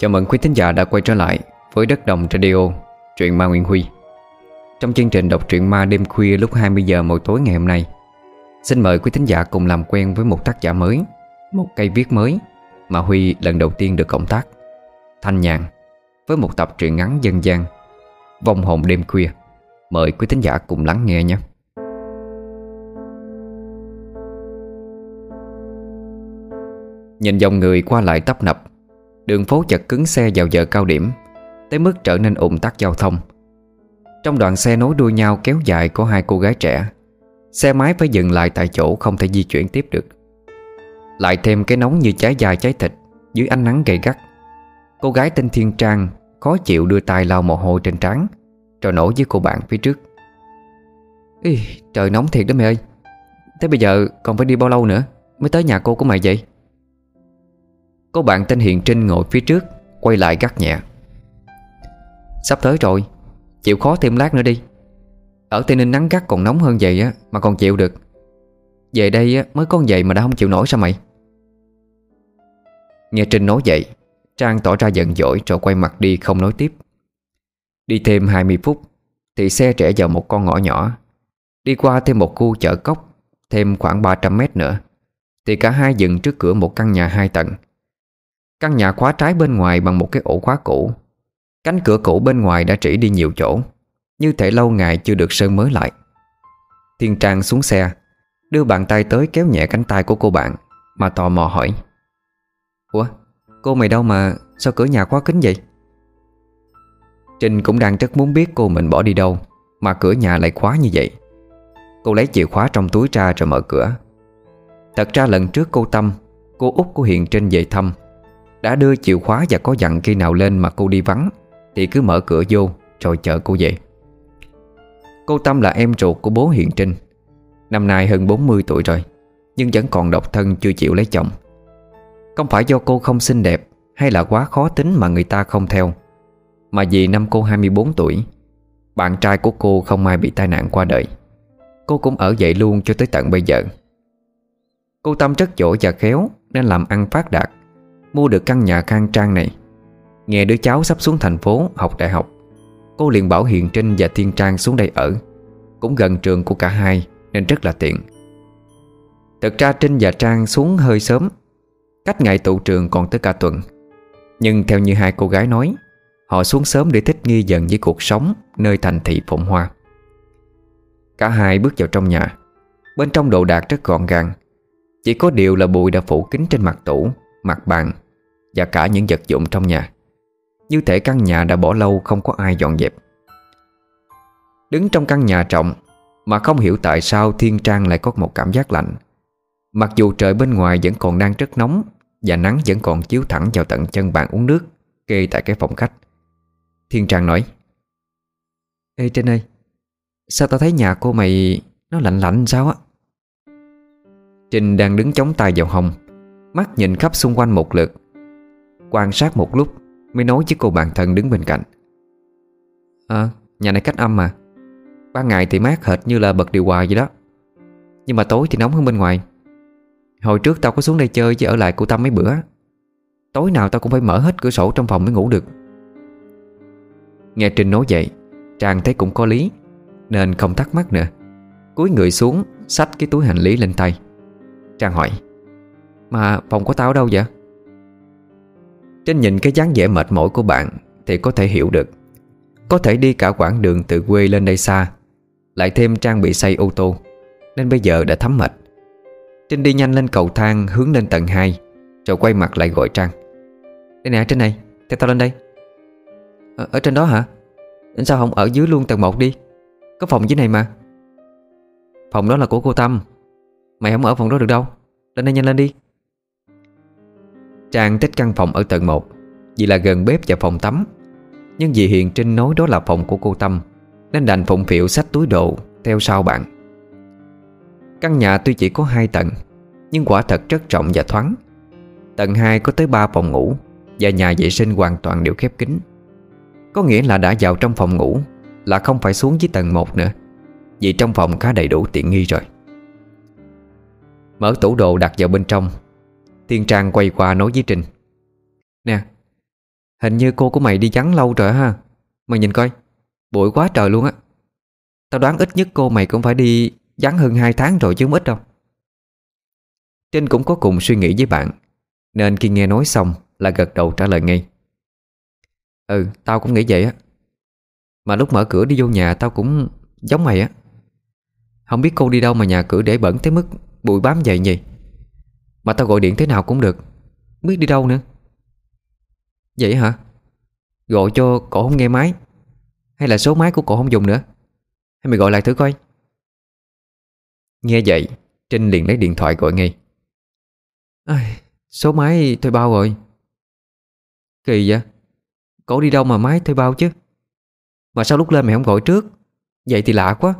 Chào mừng quý thính giả đã quay trở lại với Đất Đồng Radio, truyện ma Nguyễn Huy. Trong chương trình đọc truyện ma đêm khuya lúc 20 giờ mỗi tối ngày hôm nay Xin mời quý thính giả cùng làm quen với một tác giả mới, một cây viết mới Mà Huy lần đầu tiên được cộng tác Thanh Nhàn Với một tập truyện ngắn dân gian Vong hồn đêm khuya. Mời quý thính giả cùng lắng nghe nhé. Nhìn dòng người qua lại tấp nập Đường phố chật cứng xe vào giờ cao điểm Tới mức trở nên ủng tắc giao thông. Trong đoạn xe nối đuôi nhau kéo dài của hai cô gái trẻ Xe máy phải dừng lại tại chỗ không thể di chuyển tiếp được. Lại thêm cái nóng như cháy dài cháy thịt Dưới ánh nắng gay gắt. Cô gái tên Thiên Trang Khó chịu đưa tay lau mồ hôi trên trán Rồi nổ với cô bạn phía trước. Ý, Trời nóng thiệt đó mẹ ơi. Thế bây giờ còn phải đi bao lâu nữa? Mới tới nhà cô của mày vậy? Có bạn tên Hiền Trinh ngồi phía trước Quay lại gắt nhẹ. Sắp tới rồi Chịu khó thêm lát nữa đi. Ở Tây Ninh nắng gắt còn nóng hơn vậy á Mà còn chịu được. Về đây á, mới con vậy mà đã không chịu nổi sao mày? Nghe Trinh nói vậy Trang tỏ ra giận dỗi rồi quay mặt đi không nói tiếp. Đi thêm 20 phút Thì xe trẻ vào một con ngõ nhỏ. Đi qua thêm một khu chợ cốc Thêm khoảng 300 mét nữa Thì cả hai dừng trước cửa một căn nhà hai tầng. Căn nhà khóa trái bên ngoài bằng một cái ổ khóa cũ. Cánh cửa cũ bên ngoài đã trĩ đi nhiều chỗ. Như thể lâu ngày chưa được sơn mới lại. Thiên Trang xuống xe, Đưa bàn tay tới kéo nhẹ cánh tay của cô bạn, Mà tò mò hỏi. Ủa, cô mày đâu mà, Sao cửa nhà khóa kính vậy? Trinh cũng đang rất muốn biết cô mình bỏ đi đâu, Mà cửa nhà lại khóa như vậy. Cô lấy chìa khóa trong túi ra rồi mở cửa. Thật ra lần trước cô Tâm, Cô út của Hiền Trinh về thăm đã đưa chìa khóa và có dặn khi nào lên mà cô đi vắng, Thì cứ mở cửa vô, Rồi chờ cô về. Cô Tâm là em ruột của bố Hiện Trinh. Năm nay hơn 40 tuổi rồi, Nhưng vẫn còn độc thân chưa chịu lấy chồng. Không phải do cô không xinh đẹp, Hay là quá khó tính mà người ta không theo, Mà vì năm cô 24 tuổi, Bạn trai của cô không ai bị tai nạn qua đời. Cô cũng ở vậy luôn cho tới tận bây giờ. Cô Tâm rất giỏi và khéo, Nên làm ăn phát đạt. Mua được căn nhà khang trang này. Nghe đứa cháu sắp xuống thành phố học đại học, Cô liền bảo Hiền Trinh và Thiên Trang xuống đây ở. Cũng gần trường của cả hai, Nên rất là tiện. Thực ra Trinh và Trang xuống hơi sớm, Cách ngày tụ trường còn tới cả tuần. Nhưng theo như hai cô gái nói, Họ xuống sớm để thích nghi dần với cuộc sống Nơi thành thị phồn Hoa. Cả hai bước vào trong nhà. Bên trong đồ đạc rất gọn gàng. Chỉ có điều là bụi đã phủ kín trên mặt tủ. Mặt bàn và cả những vật dụng trong nhà. Như thể căn nhà đã bỏ lâu không có ai dọn dẹp. Đứng trong căn nhà trọng Mà không hiểu tại sao Thiên Trang lại có một cảm giác lạnh. Mặc dù trời bên ngoài vẫn còn đang rất nóng Và nắng vẫn còn chiếu thẳng vào tận chân bàn uống nước Kê tại cái phòng khách. Thiên Trang nói, Ê trên ơi, Sao tao thấy nhà cô mày Nó lạnh lạnh sao á? Trinh đang đứng chống tay vào hông. Mắt nhìn khắp xung quanh một lượt. Quan sát một lúc, Mới nói với cô bạn thân đứng bên cạnh. À nhà này cách âm mà. Ban ngày thì mát hệt như là bật điều hòa vậy đó. Nhưng mà tối thì nóng hơn bên ngoài. Hồi trước tao có xuống đây chơi chứ ở lại cô Tâm mấy bữa. Tối nào tao cũng phải mở hết cửa sổ trong phòng mới ngủ được. Nghe Trinh nói vậy Trang thấy cũng có lý, Nên không thắc mắc nữa. Cúi người xuống, Xách cái túi hành lý lên tay. Trang hỏi mà phòng của tao ở đâu vậy? Trên nhìn cái dáng vẻ mệt mỏi của bạn Thì có thể hiểu được. Có thể đi cả quãng đường từ quê lên đây xa Lại thêm trang bị xây ô tô Nên bây giờ đã thấm mệt. Trinh đi nhanh lên cầu thang hướng lên tầng 2 Rồi quay mặt lại gọi Trang. Đây nè trên này Theo tao lên đây. Ở, ở trên đó hả? Sao không ở dưới luôn tầng 1 đi? Có phòng dưới này mà. Phòng đó là của cô Tâm. Mày không ở phòng đó được đâu. Lên đây nhanh lên đi. Trang trách căn phòng ở tầng 1 Vì là gần bếp và phòng tắm. Nhưng vì Hiền Trinh nói đó là phòng của cô Tâm, Nên đành phụng phiệu sách túi đồ Theo sau bạn. Căn nhà tuy chỉ có 2 tầng, Nhưng quả thật rất rộng và thoáng. Tầng 2 có tới 3 phòng ngủ, Và nhà vệ sinh hoàn toàn đều khép kín. Có nghĩa là đã vào trong phòng ngủ, Là không phải xuống dưới tầng 1 nữa, Vì trong phòng khá đầy đủ tiện nghi rồi. Mở tủ đồ đặt vào bên trong Tiên Trang quay qua nói với Trình, Nè Hình như cô của mày đi vắng lâu rồi ha. Mày nhìn coi Bụi quá trời luôn á. Tao đoán ít nhất cô mày cũng phải đi vắng hơn 2 tháng rồi chứ không ít đâu. Trinh cũng có cùng suy nghĩ với bạn Nên khi nghe nói xong Là gật đầu trả lời ngay. Ừ tao cũng nghĩ vậy á. Mà lúc mở cửa đi vô nhà tao cũng giống mày á. Không biết cô đi đâu mà nhà cửa để bẩn tới mức Bụi bám vậy nhỉ? Mà tao gọi điện thế nào cũng được. Biết đi đâu nữa. Vậy hả? Gọi cho cổ không nghe máy. Hay là số máy của cổ không dùng nữa? Hay mày gọi lại thử coi. Nghe vậy Trinh liền lấy điện thoại gọi ngay. Ai, Số máy thuê bao rồi. Kỳ vậy? Cổ đi đâu mà máy thuê bao chứ? Mà sao lúc lên mày không gọi trước? Vậy thì lạ quá.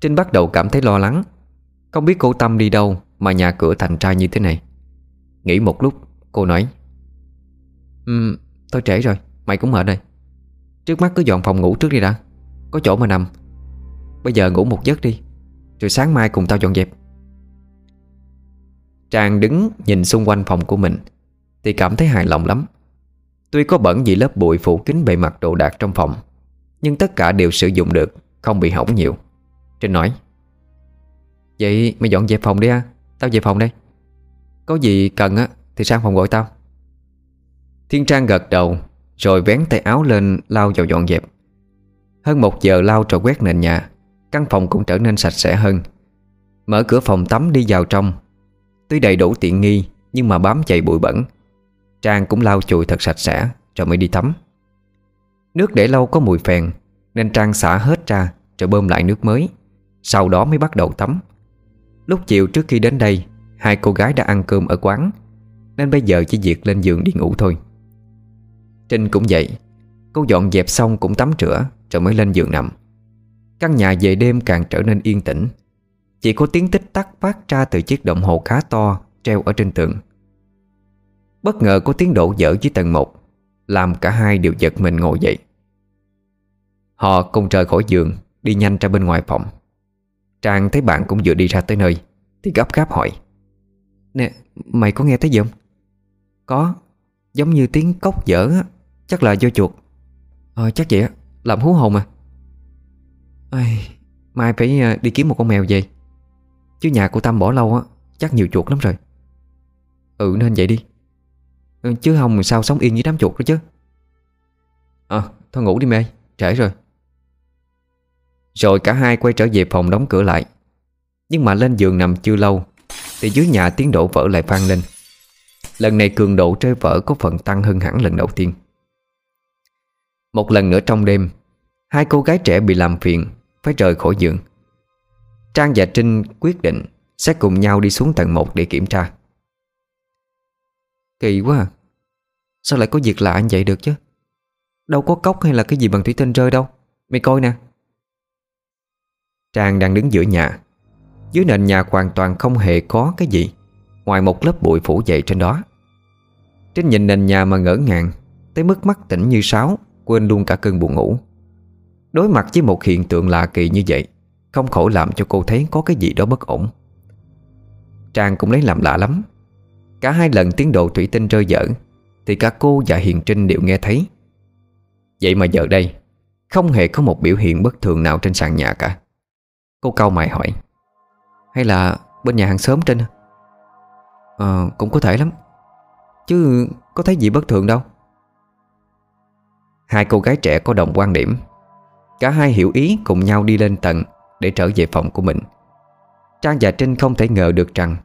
Trinh bắt đầu cảm thấy lo lắng. Không biết cô Tâm đi đâu. Mà nhà cửa thành ra như thế này. Nghĩ một lúc, cô nói Ừ tôi trễ rồi, Mày cũng mệt rồi. Trước mắt cứ dọn phòng ngủ trước đi đã, Có chỗ mà nằm. Bây giờ ngủ một giấc đi, Rồi sáng mai cùng tao dọn dẹp. Trang đứng nhìn xung quanh phòng của mình, Thì cảm thấy hài lòng lắm. Tuy có bẩn vì lớp bụi phủ kín bề mặt đồ đạc trong phòng, Nhưng tất cả đều sử dụng được, Không bị hỏng nhiều. Trinh nói, Vậy mày dọn dẹp phòng đi ha. Tao về phòng đây. Có gì cần á, thì sang phòng gọi tao. Thiên Trang gật đầu, Rồi vén tay áo lên lao vào dọn dẹp. Hơn một giờ lao trò quét nền nhà, Căn phòng cũng trở nên sạch sẽ hơn. Mở cửa phòng tắm đi vào trong. Tuy đầy đủ tiện nghi, Nhưng mà bám chạy bụi bẩn. Trang cũng lau chùi thật sạch sẽ Rồi mới đi tắm. Nước để lâu có mùi phèn, Nên Trang xả hết ra, Rồi bơm lại nước mới. Sau đó mới bắt đầu tắm. Lúc chiều trước khi đến đây, Hai cô gái đã ăn cơm ở quán, Nên bây giờ chỉ việc lên giường đi ngủ thôi. Trinh cũng vậy, Cô dọn dẹp xong cũng tắm rửa, Rồi mới lên giường nằm. Căn nhà về đêm càng trở nên yên tĩnh. Chỉ có tiếng tích tắc phát ra từ chiếc đồng hồ khá to Treo ở trên tường. Bất ngờ có tiếng đổ dở dưới tầng 1 Làm cả hai đều giật mình ngồi dậy. Họ cùng rời khỏi giường, Đi nhanh ra bên ngoài phòng. Trang thấy bạn cũng vừa đi ra tới nơi Thì gấp gáp hỏi. Nè mày có nghe thấy gì không? Có Giống như tiếng cốc dở á Chắc là do chuột. Ờ chắc vậy á Làm hú hồn à Ai, Mai phải ờ, đi kiếm một con mèo về. Chứ nhà của Tâm bỏ lâu á Chắc nhiều chuột lắm rồi. Ừ nên vậy đi. Ừ, chứ không sao sống yên với đám chuột đó chứ. Ờ à, thôi ngủ đi mê Trễ rồi. Rồi cả hai quay trở về phòng đóng cửa lại. Nhưng mà lên giường nằm chưa lâu, Thì dưới nhà tiếng đổ vỡ lại vang lên. Lần này cường độ rơi vỡ có phần tăng hơn hẳn lần đầu tiên. Một lần nữa trong đêm, Hai cô gái trẻ bị làm phiền, Phải rời khỏi giường. Trang và Trinh quyết định Sẽ cùng nhau đi xuống tầng 1 để kiểm tra. Kỳ quá à Sao lại có việc lạ như vậy được chứ? Đâu có cốc hay là cái gì bằng thủy tinh rơi đâu. Mày coi nè. Trang đang đứng giữa nhà. Dưới nền nhà hoàn toàn không hề có cái gì, Ngoài một lớp bụi phủ dậy trên đó. Trinh nhìn nền nhà mà ngỡ ngàng, Tới mức mắt tỉnh như sáo, Quên luôn cả cơn buồn ngủ. Đối mặt với một hiện tượng lạ kỳ như vậy, Không khỏi làm cho cô thấy có cái gì đó bất ổn. Trang cũng lấy làm lạ lắm. Cả hai lần tiếng độ thủy tinh rơi dở, Thì cả cô và Hiền Trinh đều nghe thấy. Vậy mà giờ đây, Không hề có một biểu hiện bất thường nào trên sàn nhà cả. Cô cau mày hỏi. Hay là bên nhà hàng xóm trên? Ờ cũng có thể lắm. Chứ có thấy gì bất thường đâu. Hai cô gái trẻ có đồng quan điểm. Cả hai hiểu ý cùng nhau đi lên tầng Để trở về phòng của mình. Trang và Trinh không thể ngờ được rằng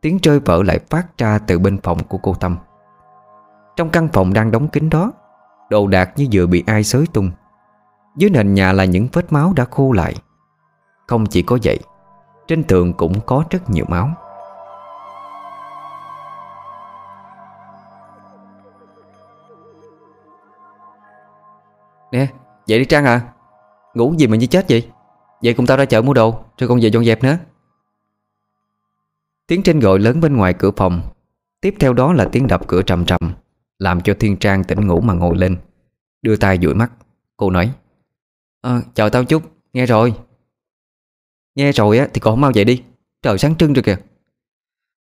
Tiếng rơi vỡ lại phát ra từ bên phòng của cô Tâm. Trong căn phòng đang đóng kín đó, Đồ đạc như vừa bị ai xới tung. Dưới nền nhà là những vết máu đã khô lại. Không chỉ có vậy Trên tường cũng có rất nhiều máu. Nè dậy đi Trang à. Ngủ gì mà như chết vậy? Vậy cùng tao ra chợ mua đồ Rồi con về dọn dẹp nữa. Tiếng trên gọi lớn bên ngoài cửa phòng. Tiếp theo đó là tiếng đập cửa trầm trầm Làm cho Thiên Trang tỉnh ngủ mà ngồi lên. Đưa tay dụi mắt Cô nói à, Chờ tao chút Nghe rồi. Nghe rồi á, thì còn mau dậy đi. Trời, sáng trưng rồi kìa.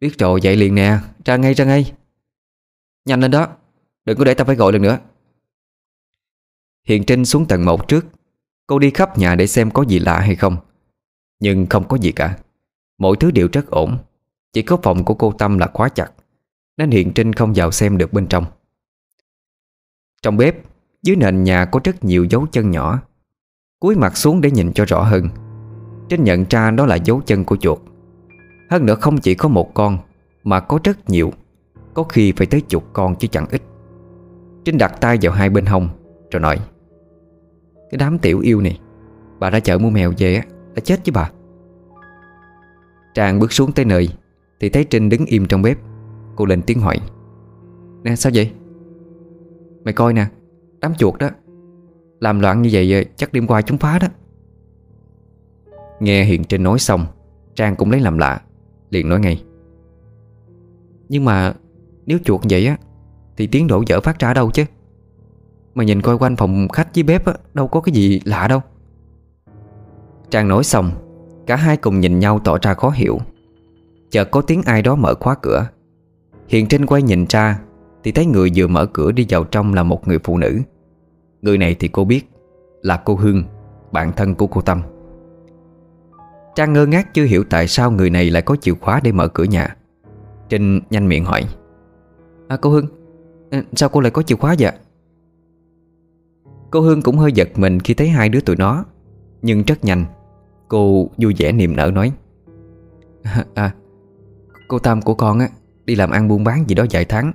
Biết rồi, dậy liền nè. Ra ngay ra ngay. Nhanh lên đó. Đừng có để tao phải gọi lần nữa. Hiền Trinh xuống tầng 1 trước. Cô đi khắp nhà để xem có gì lạ hay không. Nhưng không có gì cả. Mọi thứ đều rất ổn. Chỉ có phòng của cô Tâm là khóa chặt, Nên Hiền Trinh không vào xem được bên trong. Trong bếp, Dưới nền nhà có rất nhiều dấu chân nhỏ. Cúi mặt xuống để nhìn cho rõ hơn. Trinh nhận ra đó là dấu chân của chuột. Hơn nữa không chỉ có một con, Mà có rất nhiều. Có khi phải tới chục con chứ chẳng ít. Trinh đặt tay vào hai bên hông, Rồi nói, Cái đám tiểu yêu này, Bà ra chợ mua mèo về á, Đã chết chứ bà. Trang bước xuống tới nơi, Thì thấy Trinh đứng im trong bếp. Cô lên tiếng hỏi, Nè, sao vậy? Mày coi nè, Đám chuột đó, Làm loạn như vậy ờ, chắc đêm qua chúng phá đó. Nghe Hiền Trinh nói xong, Trang cũng lấy làm lạ, Liền nói ngay. Nhưng mà nếu chuột vậy á, Thì tiếng đổ dở phát ra đâu chứ? Mà nhìn coi quanh phòng khách với bếp á, Đâu có cái gì lạ đâu. Trang nói xong, Cả hai cùng nhìn nhau tỏ ra khó hiểu. Chợt có tiếng ai đó mở khóa cửa. Hiền Trinh quay nhìn ra Thì thấy người vừa mở cửa đi vào trong là một người phụ nữ. Người này thì cô biết Là cô Hương, Bạn thân của cô Tâm. Trang ngơ ngác chưa hiểu tại sao người này lại có chìa khóa để mở cửa nhà. Trinh nhanh miệng hỏi. À cô Hương ừ, Sao cô lại có chìa khóa vậy? Cô Hương cũng hơi giật mình khi thấy hai đứa tụi nó Nhưng rất nhanh Cô vui vẻ niềm nở nói. À, à Cô tam của con á Đi làm ăn buôn bán gì đó vài tháng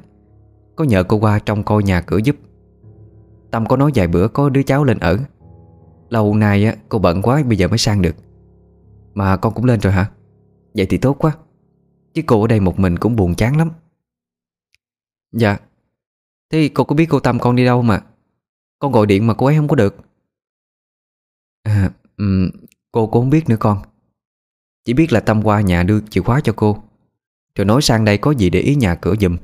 Có nhờ cô qua trong coi nhà cửa giúp. Tâm có nói vài bữa có đứa cháu lên ở. Lâu nay á cô bận quá bây giờ mới sang được. Mà con cũng lên rồi hả? Vậy thì tốt quá. Chứ cô ở đây một mình cũng buồn chán lắm. Dạ. Thế cô có biết cô Tâm con đi đâu mà? Con gọi điện mà cô ấy không có được. À um, Cô cũng không biết nữa con. Chỉ biết là Tâm qua nhà đưa chìa khóa cho cô. Rồi nói sang đây có gì để ý nhà cửa giùm.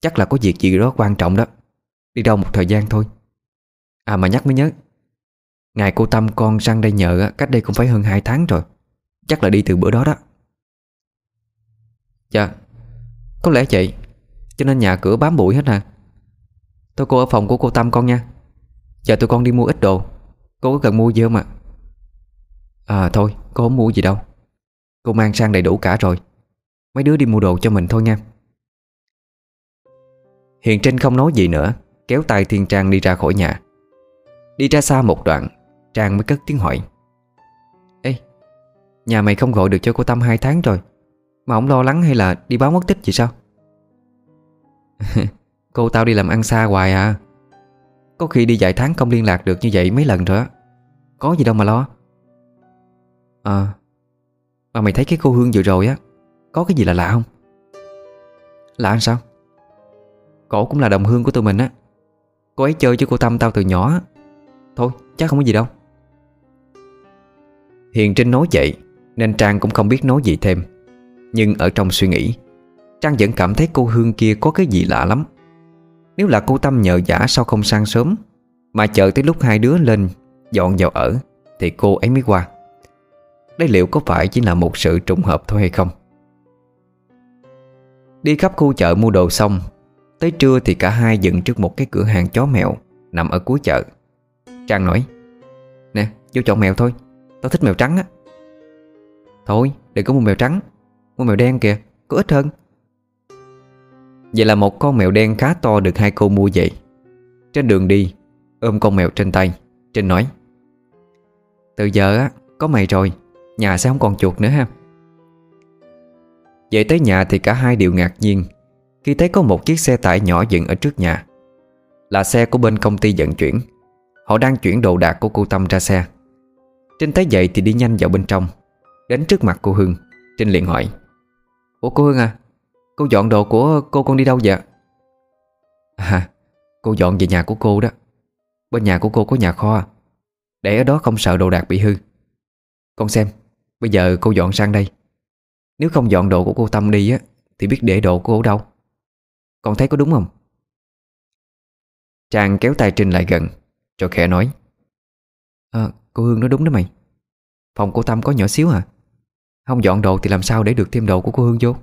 Chắc là có việc gì đó quan trọng đó. Đi đâu một thời gian thôi. À mà nhắc mới nhớ Ngày cô Tâm con sang đây nhờ Cách đây cũng phải hơn 2 tháng rồi. Chắc là đi từ bữa đó đó. Dạ Có lẽ vậy. Cho nên nhà cửa bám bụi hết à Tôi cô ở phòng của cô Tâm con nha. Giờ tụi con đi mua ít đồ. Cô có cần mua gì không ạ? À thôi, cô không mua gì đâu. Cô mang sang đầy đủ cả rồi. Mấy đứa đi mua đồ cho mình thôi nha. Hiền Trinh không nói gì nữa, Kéo tay Thiên Trang đi ra khỏi nhà. Đi ra xa một đoạn Trang mới cất tiếng hỏi. Ê, Nhà mày không gọi được cho cô Tâm hai tháng rồi. Mà không lo lắng hay là đi báo mất tích gì sao? Cô tao đi làm ăn xa hoài à. Có khi đi vài tháng không liên lạc được như vậy mấy lần rồi á. Có gì đâu mà lo. À Mà mày thấy cái cô Hương vừa rồi á, Có cái gì là lạ không? Lạ sao? Cổ cũng là đồng hương của tụi mình á. Cô ấy chơi với cô Tâm tao từ nhỏ Thôi, chắc không có gì đâu. Hiền Trinh nói vậy, Nên Trang cũng không biết nói gì thêm. Nhưng ở trong suy nghĩ, Trang vẫn cảm thấy cô Hương kia có cái gì lạ lắm. Nếu là cô Tâm nhờ giả sao không sang sớm, Mà chờ tới lúc hai đứa lên, Dọn vào ở, Thì cô ấy mới qua. Đây liệu có phải chỉ là một sự trùng hợp thôi hay không? Đi khắp khu chợ mua đồ xong, Tới trưa thì cả hai dừng trước một cái cửa hàng chó mèo Nằm ở cuối chợ. Trang nói, Nè, vô chọn mèo thôi. Tao thích mèo trắng á. Thôi đừng có mua mèo trắng. Mua mèo đen kìa, Có ít hơn. Vậy là một con mèo đen khá to được hai cô mua vậy Trên đường đi, Ôm con mèo trên tay, Trinh nói, Từ giờ á, có mày rồi, Nhà sẽ không còn chuột nữa ha. Về tới nhà thì cả hai đều ngạc nhiên Khi thấy có một chiếc xe tải nhỏ dựng ở trước nhà. Là xe của bên công ty vận chuyển. Họ đang chuyển đồ đạc của cô Tâm ra xe. Trinh thấy vậy thì đi nhanh vào bên trong Đến trước mặt cô Hương Trinh liền hỏi Ủa cô Hương à Cô dọn đồ của cô con đi đâu vậy? À Cô dọn về nhà của cô đó. Bên nhà của cô có nhà kho à. Để ở đó không sợ đồ đạc bị hư. Con xem Bây giờ cô dọn sang đây. Nếu không dọn đồ của cô Tâm đi á Thì biết để đồ của cô đâu. Con thấy có đúng không? Trang kéo tay Trinh lại gần Rồi khẽ nói à, Cô Hương nói đúng đó mày. Phòng cô Tâm có nhỏ xíu à? Không dọn đồ thì làm sao để được thêm đồ của cô Hương vô?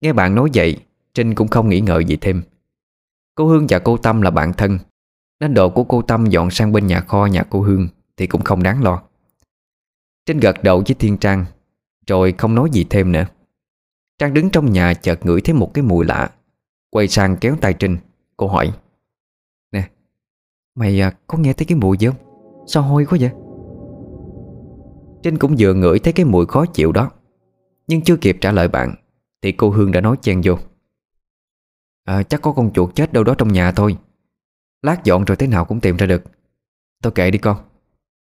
Nghe bạn nói vậy, Trinh cũng không nghĩ ngợi gì thêm. Cô Hương và cô Tâm là bạn thân, Nên đồ của cô Tâm dọn sang bên nhà kho nhà cô Hương Thì cũng không đáng lo. Trinh gật đầu với Thiên Trang, Rồi không nói gì thêm nữa. Trang đứng trong nhà chợt ngửi thấy một cái mùi lạ, Quay sang kéo tay Trinh, Cô hỏi Mày à, có nghe thấy cái mùi gì không? Sao hôi quá vậy? Trinh cũng vừa ngửi thấy cái mùi khó chịu đó Nhưng chưa kịp trả lời bạn Thì cô Hương đã nói chen vô. À, Chắc có con chuột chết đâu đó trong nhà thôi. Lát dọn rồi thế nào cũng tìm ra được. Tôi kệ đi con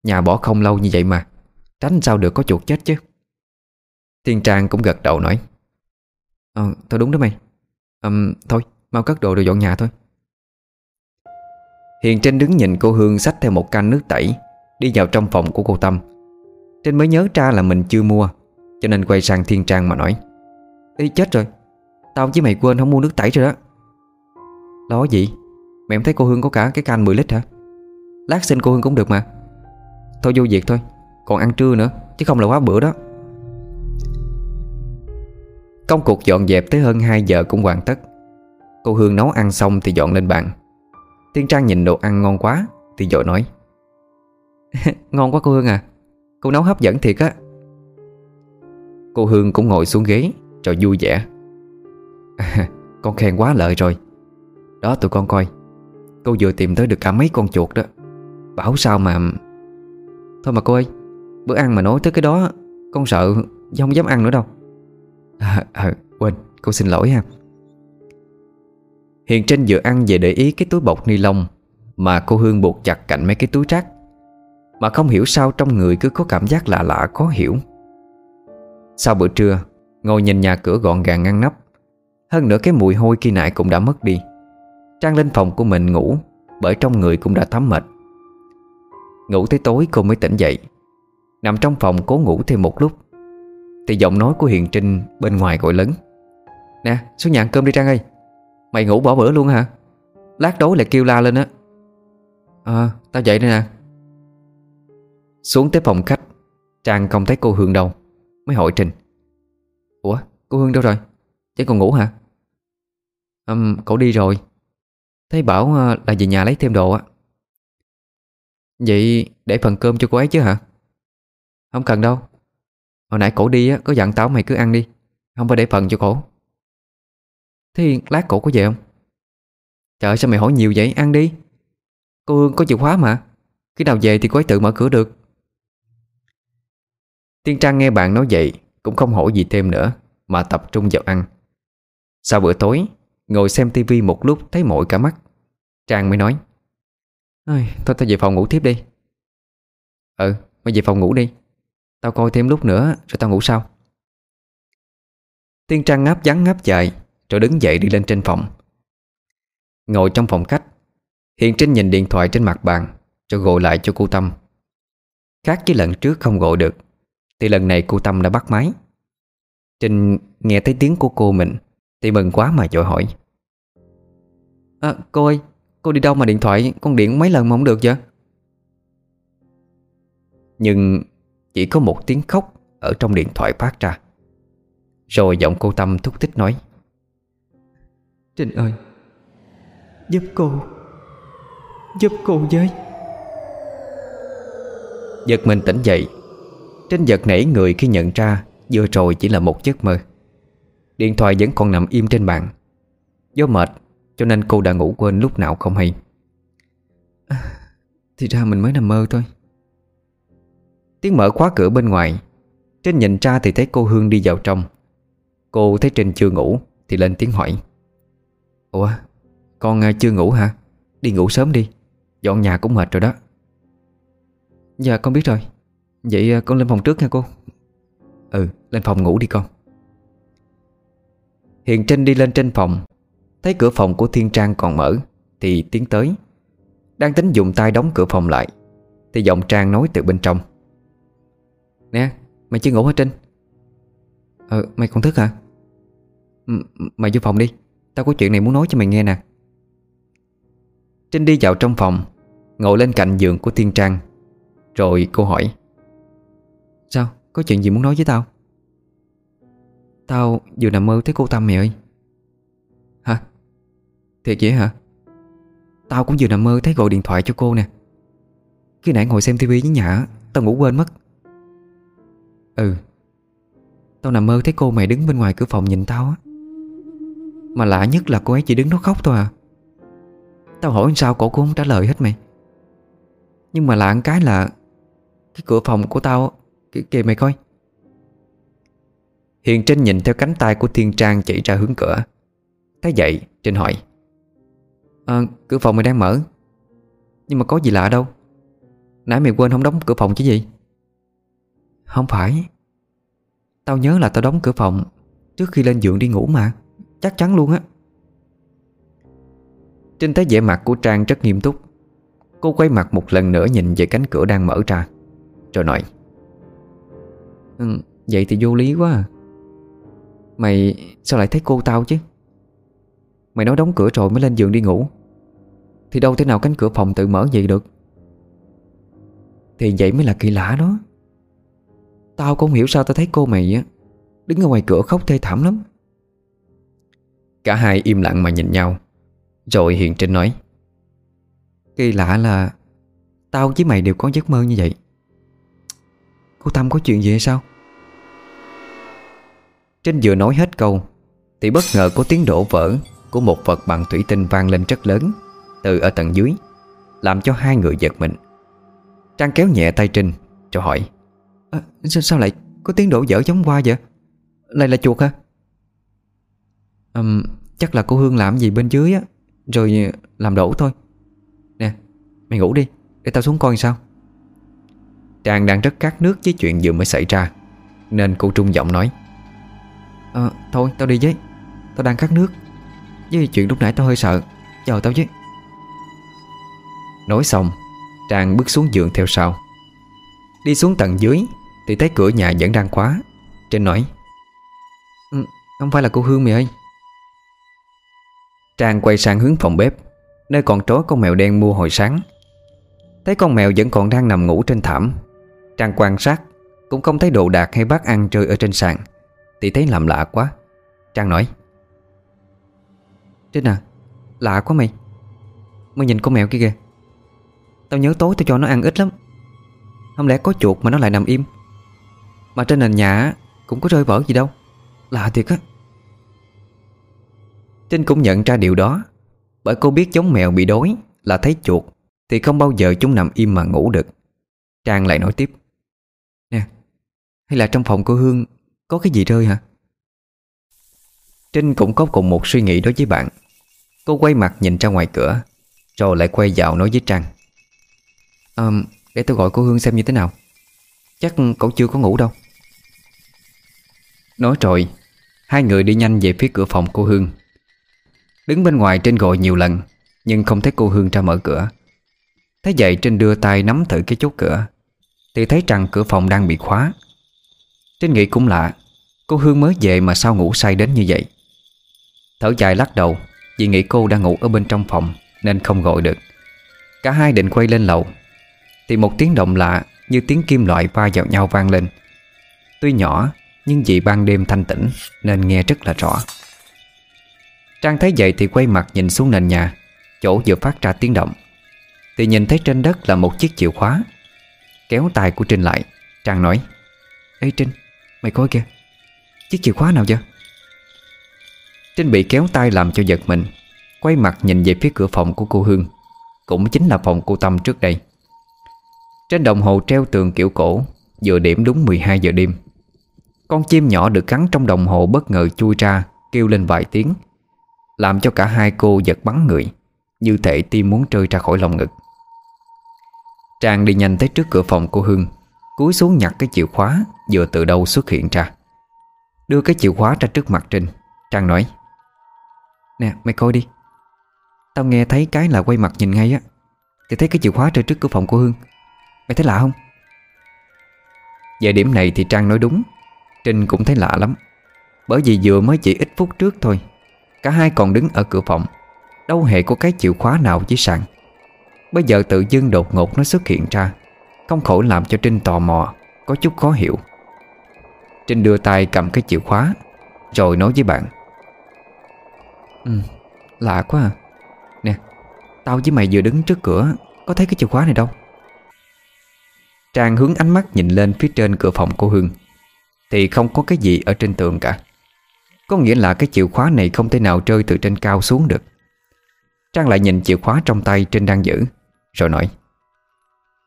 Nhà bỏ không lâu như vậy mà Tránh sao được có chuột chết chứ. Thiên Trang cũng gật đầu nói Ờ, thôi đúng đó mày. À, Thôi, mau cất đồ rồi dọn nhà thôi. Hiền Trinh đứng nhìn cô Hương xách theo một can nước tẩy, Đi vào trong phòng của cô Tâm. Trinh mới nhớ ra là mình chưa mua, Cho nên quay sang Thiên Trang mà nói, Ê, chết rồi. Tao với mày quên không mua nước tẩy rồi đó. Lo gì? Mày không thấy cô Hương có cả cái can 10 lít hả? Lát xin cô Hương cũng được mà. Thôi vô việc thôi, Còn ăn trưa nữa, Chứ không là quá bữa đó. Công cuộc dọn dẹp tới hơn 2 giờ cũng hoàn tất. Cô Hương nấu ăn xong thì dọn lên bàn. Tiên Trang nhìn đồ ăn ngon quá Thì dội nói. Ngon quá cô Hương à Cô nấu hấp dẫn thiệt á. Cô Hương cũng ngồi xuống ghế Rồi vui vẻ. À, Con khen quá lợi rồi. Đó tụi con coi Cô vừa tìm tới được cả mấy con chuột đó. Bảo sao mà Thôi mà cô ơi Bữa ăn mà nói tới cái đó Con sợ không dám ăn nữa đâu. À, à quên cô xin lỗi ha. Hiền Trinh vừa ăn về để ý cái túi bọc ni lông Mà cô Hương buộc chặt cạnh mấy cái túi rác. Mà không hiểu sao trong người cứ có cảm giác lạ lạ, khó hiểu. Sau bữa trưa, Ngồi nhìn nhà cửa gọn gàng ngăn nắp. Hơn nữa cái mùi hôi khi nãy cũng đã mất đi. Trang lên phòng của mình ngủ, Bởi trong người cũng đã thấm mệt. Ngủ tới tối cô mới tỉnh dậy. Nằm trong phòng cố ngủ thêm một lúc. Thì giọng nói của Hiền Trinh bên ngoài gọi lớn. Nè, xuống nhà ăn cơm đi Trang ơi. Mày ngủ bỏ bữa luôn hả? Lát đối lại kêu la lên á. Ờ tao dậy đây nè. Xuống tới phòng khách Trang không thấy cô Hương đâu Mới hỏi trình, Ủa cô Hương đâu rồi? Chứ còn ngủ hả? Um, Cậu đi rồi. Thấy bảo ờ, là về nhà lấy thêm đồ á. Vậy để phần cơm cho cô ấy chứ hả? Không cần đâu. Hồi nãy cổ đi á, có dặn táo mày cứ ăn đi Không phải để phần cho cổ. Thế lát cổ có về không? Trời sao mày hỏi nhiều vậy, ăn đi. Cô Hương có chìa khóa mà. Khi nào về thì cô ấy tự mở cửa được. Tiên Trang nghe bạn nói vậy Cũng không hỏi gì thêm nữa Mà tập trung vào ăn. Sau bữa tối Ngồi xem tivi một lúc thấy mỏi cả mắt. Trang mới nói Thôi tao về phòng ngủ tiếp đi. Ừ mày về phòng ngủ đi. Tao coi thêm lúc nữa rồi tao ngủ sau. Tiên trang ngáp vắng ngáp dài. Rồi đứng dậy đi lên trên phòng. Ngồi trong phòng khách Hiện Trinh nhìn điện thoại trên mặt bàn Rồi gọi lại cho cô Tâm. Khác với lần trước không gọi được Thì lần này cô Tâm đã bắt máy. Trinh nghe thấy tiếng của cô mình Thì mừng quá mà dội hỏi. À cô ơi Cô đi đâu mà điện thoại con điện mấy lần mà không được vậy? Nhưng chỉ có một tiếng khóc Ở trong điện thoại phát ra. Rồi giọng cô Tâm thúc thích nói Trinh ơi. Giúp cô. Giúp cô với. Giật mình tỉnh dậy. Trinh giật nảy người khi nhận ra Vừa rồi chỉ là một giấc mơ. Điện thoại vẫn còn nằm im trên bàn. Do mệt Cho nên cô đã ngủ quên lúc nào không hay. À, Thì ra mình mới nằm mơ thôi. Tiếng mở khóa cửa bên ngoài. Trinh nhìn ra thì thấy cô Hương đi vào trong. Cô thấy Trinh chưa ngủ Thì lên tiếng hỏi Ủa, con à, chưa ngủ hả? Đi ngủ sớm đi, Dọn nhà cũng mệt rồi đó. Dạ con biết rồi. Vậy à, con lên phòng trước nha cô. Ừ lên phòng ngủ đi con. Hiền Trinh đi lên trên phòng. Thấy cửa phòng của Thiên Trang còn mở, Thì tiến tới. Đang tính dùng tay đóng cửa phòng lại, Thì giọng Trang nói từ bên trong. Nè, mày chưa ngủ hả Trinh? Ờ mày còn thức hả? M, Mày vô phòng đi. Tao có chuyện này muốn nói cho mày nghe nè. Trinh đi vào trong phòng, Ngồi lên cạnh giường của Thiên Trang, Rồi cô hỏi, Sao? Có chuyện gì muốn nói với tao? Tao vừa nằm mơ thấy cô Tâm mày ơi. Thiệt vậy hả? Tao cũng vừa nằm mơ thấy gọi điện thoại cho cô nè. Khi nãy ngồi xem tivi với nhà Tao ngủ quên mất. Ừ. Tao nằm mơ thấy cô mày đứng bên ngoài cửa phòng nhìn tao á. Mà lạ nhất là cô ấy chỉ đứng đó khóc thôi à. Tao hỏi sao cổ cũng không trả lời hết mày. Nhưng mà lạ cái là Cái cửa phòng của tao Kìa, kìa mày coi. Hiền Trinh nhìn theo cánh tay của Thiên Trang chỉ ra hướng cửa. Thấy vậy Trinh hỏi. À, Cửa phòng mày đang mở. Nhưng mà có gì lạ đâu? Nãy mày quên không đóng cửa phòng chứ gì? Không phải. Tao nhớ là tao đóng cửa phòng Trước khi lên giường đi ngủ mà. Chắc chắn luôn á. Trinh thấy vẻ mặt của Trang rất nghiêm túc. Cô quay mặt một lần nữa nhìn về cánh cửa đang mở ra Rồi nói ừ, Vậy thì vô lý quá à. Mày sao lại thấy cô tao chứ? Mày nói đóng cửa rồi mới lên giường đi ngủ. Thì đâu thể nào cánh cửa phòng tự mở vậy được? Thì vậy mới là kỳ lạ đó. Tao cũng hiểu sao tao thấy cô mày á Đứng ở ngoài cửa khóc thê thảm lắm. Cả hai im lặng mà nhìn nhau. Rồi Hiền Trinh nói Kỳ lạ là Tao với mày đều có giấc mơ như vậy. Cô Tâm có chuyện gì hay sao? Trinh vừa nói hết câu Thì bất ngờ có tiếng đổ vỡ Của một vật bằng thủy tinh vang lên rất lớn Từ ở tầng dưới Làm cho hai người giật mình. Trang kéo nhẹ tay Trinh cho hỏi à, sao, sao lại có tiếng đổ vỡ giống qua vậy? Lại là chuột hả? Um, Chắc là cô Hương làm gì bên dưới á Rồi làm đổ thôi. Nè mày ngủ đi Để tao xuống coi sao. Trang đang rất cát nước với chuyện vừa mới xảy ra Nên cô trung giọng nói. À, Thôi tao đi với. Tao đang khát nước. Với chuyện lúc nãy tao hơi sợ. Chờ tao chứ Nói xong Trang bước xuống giường theo sau. Đi xuống tầng dưới Thì thấy cửa nhà vẫn đang khóa. Trên nói ừ, Không phải là cô Hương mày ơi. Trang quay sang hướng phòng bếp, Nơi còn trói con mèo đen mua hồi sáng. Thấy con mèo vẫn còn đang nằm ngủ trên thảm, Trang quan sát, Cũng không thấy đồ đạc hay bát ăn rơi ở trên sàn. Thì thấy làm lạ quá. Trang nói, Trinh à Lạ quá mày. Mày nhìn con mèo kia kìa. Tao nhớ tối tao cho nó ăn ít lắm. Không lẽ có chuột mà nó lại nằm im? Mà trên nền nhà Cũng có rơi vỡ gì đâu. Lạ thiệt á. Trinh cũng nhận ra điều đó. Bởi cô biết giống mèo bị đói Là thấy chuột Thì không bao giờ chúng nằm im mà ngủ được. Trang lại nói tiếp. Nè Hay là trong phòng cô Hương Có cái gì rơi hả? Trinh cũng có cùng một suy nghĩ đối với bạn. Cô quay mặt nhìn ra ngoài cửa Rồi lại quay vào nói với Trang. À, Để tôi gọi cô Hương xem như thế nào. Chắc cậu chưa có ngủ đâu. Nói rồi Hai người đi nhanh về phía cửa phòng cô Hương. Đứng bên ngoài trên gọi nhiều lần, Nhưng không thấy cô Hương ra mở cửa. Thế vậy Trinh đưa tay nắm thử cái chốt cửa, Thì thấy rằng cửa phòng đang bị khóa. Trinh nghĩ cũng lạ, Cô Hương mới về mà sao ngủ say đến như vậy? Thở dài lắc đầu, Vì nghĩ cô đang ngủ ở bên trong phòng Nên không gọi được. Cả hai định quay lên lầu, Thì một tiếng động lạ Như tiếng kim loại va vào nhau vang lên. Tuy nhỏ, Nhưng vì ban đêm thanh tĩnh Nên nghe rất là rõ. Trang thấy vậy thì quay mặt nhìn xuống nền nhà. Chỗ vừa phát ra tiếng động. Thì nhìn thấy trên đất là một chiếc chìa khóa. Kéo tay của Trinh lại. Trang nói Ê Trinh, mày coi kìa. Chiếc chìa khóa nào vậy? Trinh bị kéo tay làm cho giật mình. Quay mặt nhìn về phía cửa phòng của cô Hương. Cũng chính là phòng cô Tâm trước đây. Trên đồng hồ treo tường kiểu cổ Vừa điểm đúng 12 giờ đêm. Con chim nhỏ được cắn trong đồng hồ bất ngờ chui ra Kêu lên vài tiếng. Làm cho cả hai cô giật bắn người, Như thể tim muốn rơi ra khỏi lòng ngực. Trang đi nhanh tới trước cửa phòng cô Hương Cúi xuống nhặt cái chìa khóa Vừa từ đâu xuất hiện ra. Đưa cái chìa khóa ra trước mặt Trinh, Trang nói, Nè, mày coi đi. Tao nghe thấy cái là quay mặt nhìn ngay á. Thì thấy cái chìa khóa trên trước cửa phòng của Hương Mày thấy lạ không? Về điểm này thì Trang nói đúng, Trinh cũng thấy lạ lắm. Bởi vì vừa mới chỉ ít phút trước thôi Cả hai còn đứng ở cửa phòng. Đâu hề có cái chìa khóa nào dưới sàn. Bây giờ tự dưng đột ngột nó xuất hiện ra. Không khỏi làm cho Trinh tò mò Có chút khó hiểu. Trinh đưa tay cầm cái chìa khóa Rồi nói với bạn. Ừ, lạ quá à. Tao với mày vừa đứng trước cửa Có thấy cái chìa khóa này đâu? Trang hướng ánh mắt nhìn lên phía trên cửa phòng của Hương Thì không có cái gì ở trên tường cả. Có nghĩa là cái chìa khóa này không thể nào rơi từ trên cao xuống được. Trang lại nhìn chìa khóa trong tay Trinh đang giữ, Rồi nói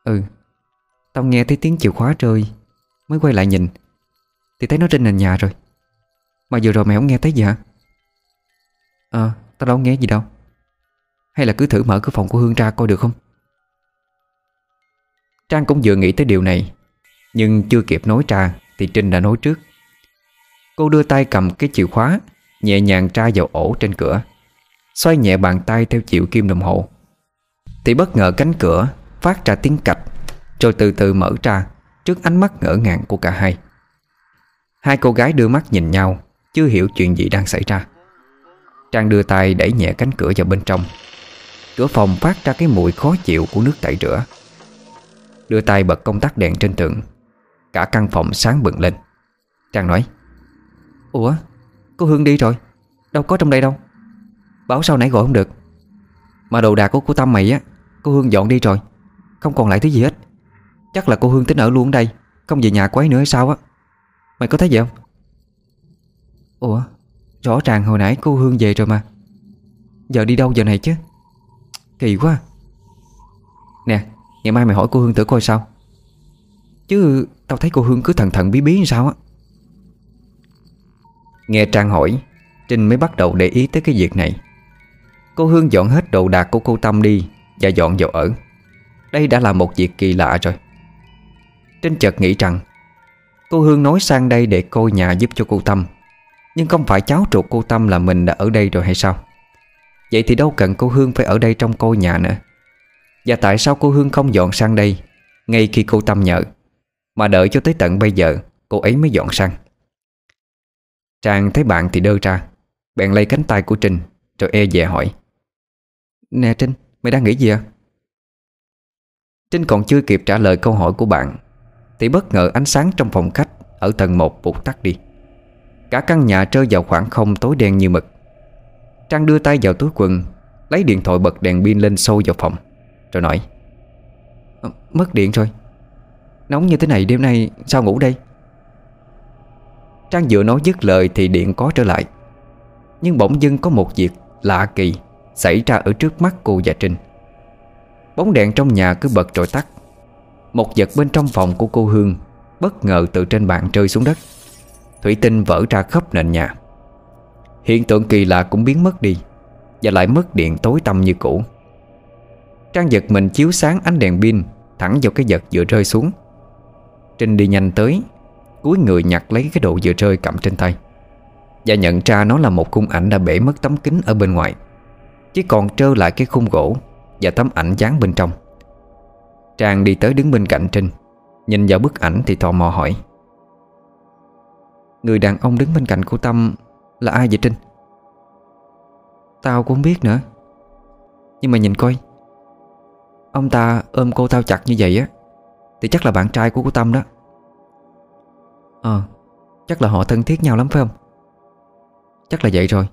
Ừ Tao nghe thấy tiếng chìa khóa rơi, Mới quay lại nhìn, Thì thấy nó trên nền nhà rồi. Mà vừa rồi mày không nghe thấy gì hả? Ờ tao đâu nghe gì đâu. Hay là cứ thử mở cửa phòng của Hương ra coi được không? Trang cũng vừa nghĩ tới điều này, Nhưng chưa kịp nói ra Thì Trinh đã nói trước. Cô đưa tay cầm cái chìa khóa, Nhẹ nhàng tra vào ổ trên cửa. Xoay nhẹ bàn tay theo chiều kim đồng hồ. Thì bất ngờ cánh cửa Phát ra tiếng cạch, Rồi từ từ mở ra Trước ánh mắt ngỡ ngàng của cả hai. Hai cô gái đưa mắt nhìn nhau, Chưa hiểu chuyện gì đang xảy ra. Trang đưa tay đẩy nhẹ cánh cửa vào bên trong. Cửa phòng phát ra cái mùi khó chịu của nước tẩy rửa. Đưa tay bật công tắc đèn trên tường. Cả căn phòng sáng bừng lên. Trang nói Ủa? Cô Hương đi rồi. Đâu có trong đây đâu. Bảo sao nãy gọi không được. Mà đồ đạc của cô Tâm mày á, Cô Hương dọn đi rồi. Không còn lại thứ gì hết. Chắc là cô Hương tính ở luôn ở đây, Không về nhà quấy nữa hay sao á. Mày có thấy gì không? Ủa? Rõ ràng hồi nãy cô Hương về rồi mà. Giờ đi đâu giờ này chứ? Kỳ quá. Nè, Ngày mai mày hỏi cô Hương thử coi sao. Chứ tao thấy cô Hương cứ thần thần bí bí như sao á. Nghe Trang hỏi, Trinh mới bắt đầu để ý tới cái việc này. Cô Hương dọn hết đồ đạc của cô Tâm đi Và dọn vào ở. Đây đã là một việc kỳ lạ rồi. Trinh chợt nghĩ rằng, Cô Hương nói sang đây để coi nhà giúp cho cô Tâm. Nhưng không phải cháu ruột cô Tâm là mình đã ở đây rồi hay sao? Vậy thì đâu cần cô Hương phải ở đây trong coi nhà nữa. Và tại sao cô Hương không dọn sang đây Ngay khi cô Tâm nhờ? Mà đợi cho tới tận bây giờ, Cô ấy mới dọn sang. Trang thấy bạn thì đơ ra. Bèn lấy cánh tay của Trinh Rồi e dè hỏi. Nè Trinh, mày đang nghĩ gì à? Trinh còn chưa kịp trả lời câu hỏi của bạn Thì bất ngờ ánh sáng trong phòng khách Ở tầng 1 bụt tắt đi. Cả căn nhà rơi vào khoảng không tối đen như mực. Trang đưa tay vào túi quần Lấy điện thoại bật đèn pin lên sâu vào phòng Rồi nói ờ, Mất điện rồi. Nóng như thế này đêm nay sao ngủ đây? Trang vừa nói dứt lời thì điện có trở lại. Nhưng bỗng dưng có một việc lạ kỳ Xảy ra ở trước mắt cô và Trinh. Bóng đèn trong nhà cứ bật rồi tắt. Một vật bên trong phòng của cô Hương Bất ngờ từ trên bàn rơi xuống đất. Thủy tinh vỡ ra khắp nền nhà. Hiện tượng kỳ lạ cũng biến mất đi Và lại mất điện tối tăm như cũ. Trang giật mình chiếu sáng ánh đèn pin Thẳng vào cái vật vừa rơi xuống. Trinh đi nhanh tới cúi người nhặt lấy cái đồ vừa rơi cầm trên tay. Và nhận ra nó là một khung ảnh đã bể mất tấm kính ở bên ngoài. Chỉ còn trơ lại cái khung gỗ Và tấm ảnh dán bên trong. Trang đi tới đứng bên cạnh Trinh, Nhìn vào bức ảnh thì tò mò hỏi. Người đàn ông đứng bên cạnh của Tâm Là ai vậy Trinh? Tao cũng không biết nữa. Nhưng mà nhìn coi. Ông ta ôm cô tao chặt như vậy á, Thì chắc là bạn trai của cô Tâm đó. Ờ Chắc là họ thân thiết nhau lắm phải không? Chắc là vậy rồi.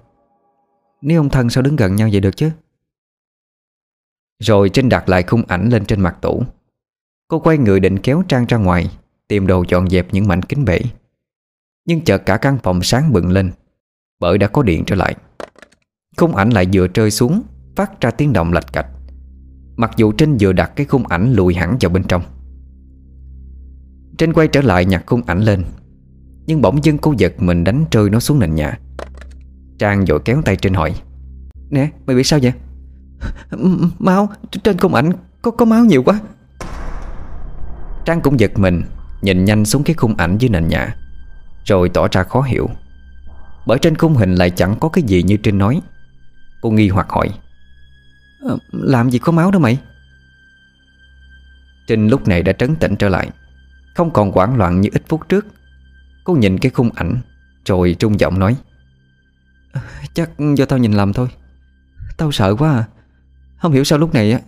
Nếu ông thân sao đứng gần nhau vậy được chứ? Rồi Trinh đặt lại khung ảnh lên trên mặt tủ. Cô quay người định kéo Trang ra ngoài, Tìm đồ dọn dẹp những mảnh kính bể. Nhưng chợt cả căn phòng sáng bừng lên, Bởi đã có điện trở lại. Khung ảnh lại vừa rơi xuống, Phát ra tiếng động lạch cạch. Mặc dù Trinh vừa đặt cái khung ảnh lùi hẳn vào bên trong. Trinh quay trở lại nhặt khung ảnh lên. Nhưng bỗng dưng cô giật mình đánh rơi nó xuống nền nhà. Trang vội kéo tay Trinh hỏi Nè mày bị sao vậy? Máu Trên khung ảnh có có máu nhiều quá. Trang cũng giật mình Nhìn nhanh xuống cái khung ảnh dưới nền nhà Rồi tỏ ra khó hiểu. Bởi trên khung hình lại chẳng có cái gì như Trinh nói. Cô nghi hoặc hỏi à, Làm gì có máu đâu mày? Trinh lúc này đã trấn tĩnh trở lại Không còn hoảng loạn như ít phút trước. Cô nhìn cái khung ảnh, Rồi trung giọng nói ờ, Chắc do tao nhìn lầm thôi. Tao sợ quá à. Không hiểu sao lúc này á,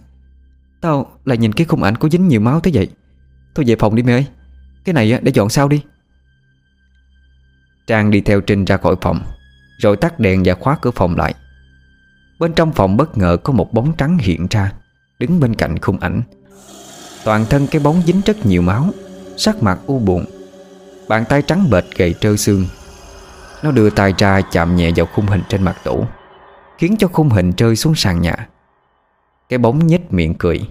Tao lại nhìn cái khung ảnh có dính nhiều máu thế vậy. Thôi về phòng đi mẹ ơi. Cái này á, để dọn sau đi. Trang đi theo Trinh ra khỏi phòng, Rồi tắt đèn và khóa cửa phòng lại. Bên trong phòng bất ngờ có một bóng trắng hiện ra, Đứng bên cạnh khung ảnh. Toàn thân cái bóng dính rất nhiều máu, Sắc mặt u buồn Bàn tay trắng bệch gầy trơ xương. Nó đưa tay ra chạm nhẹ vào khung hình trên mặt tủ, Khiến cho khung hình rơi xuống sàn nhà. Cái bóng nhếch miệng cười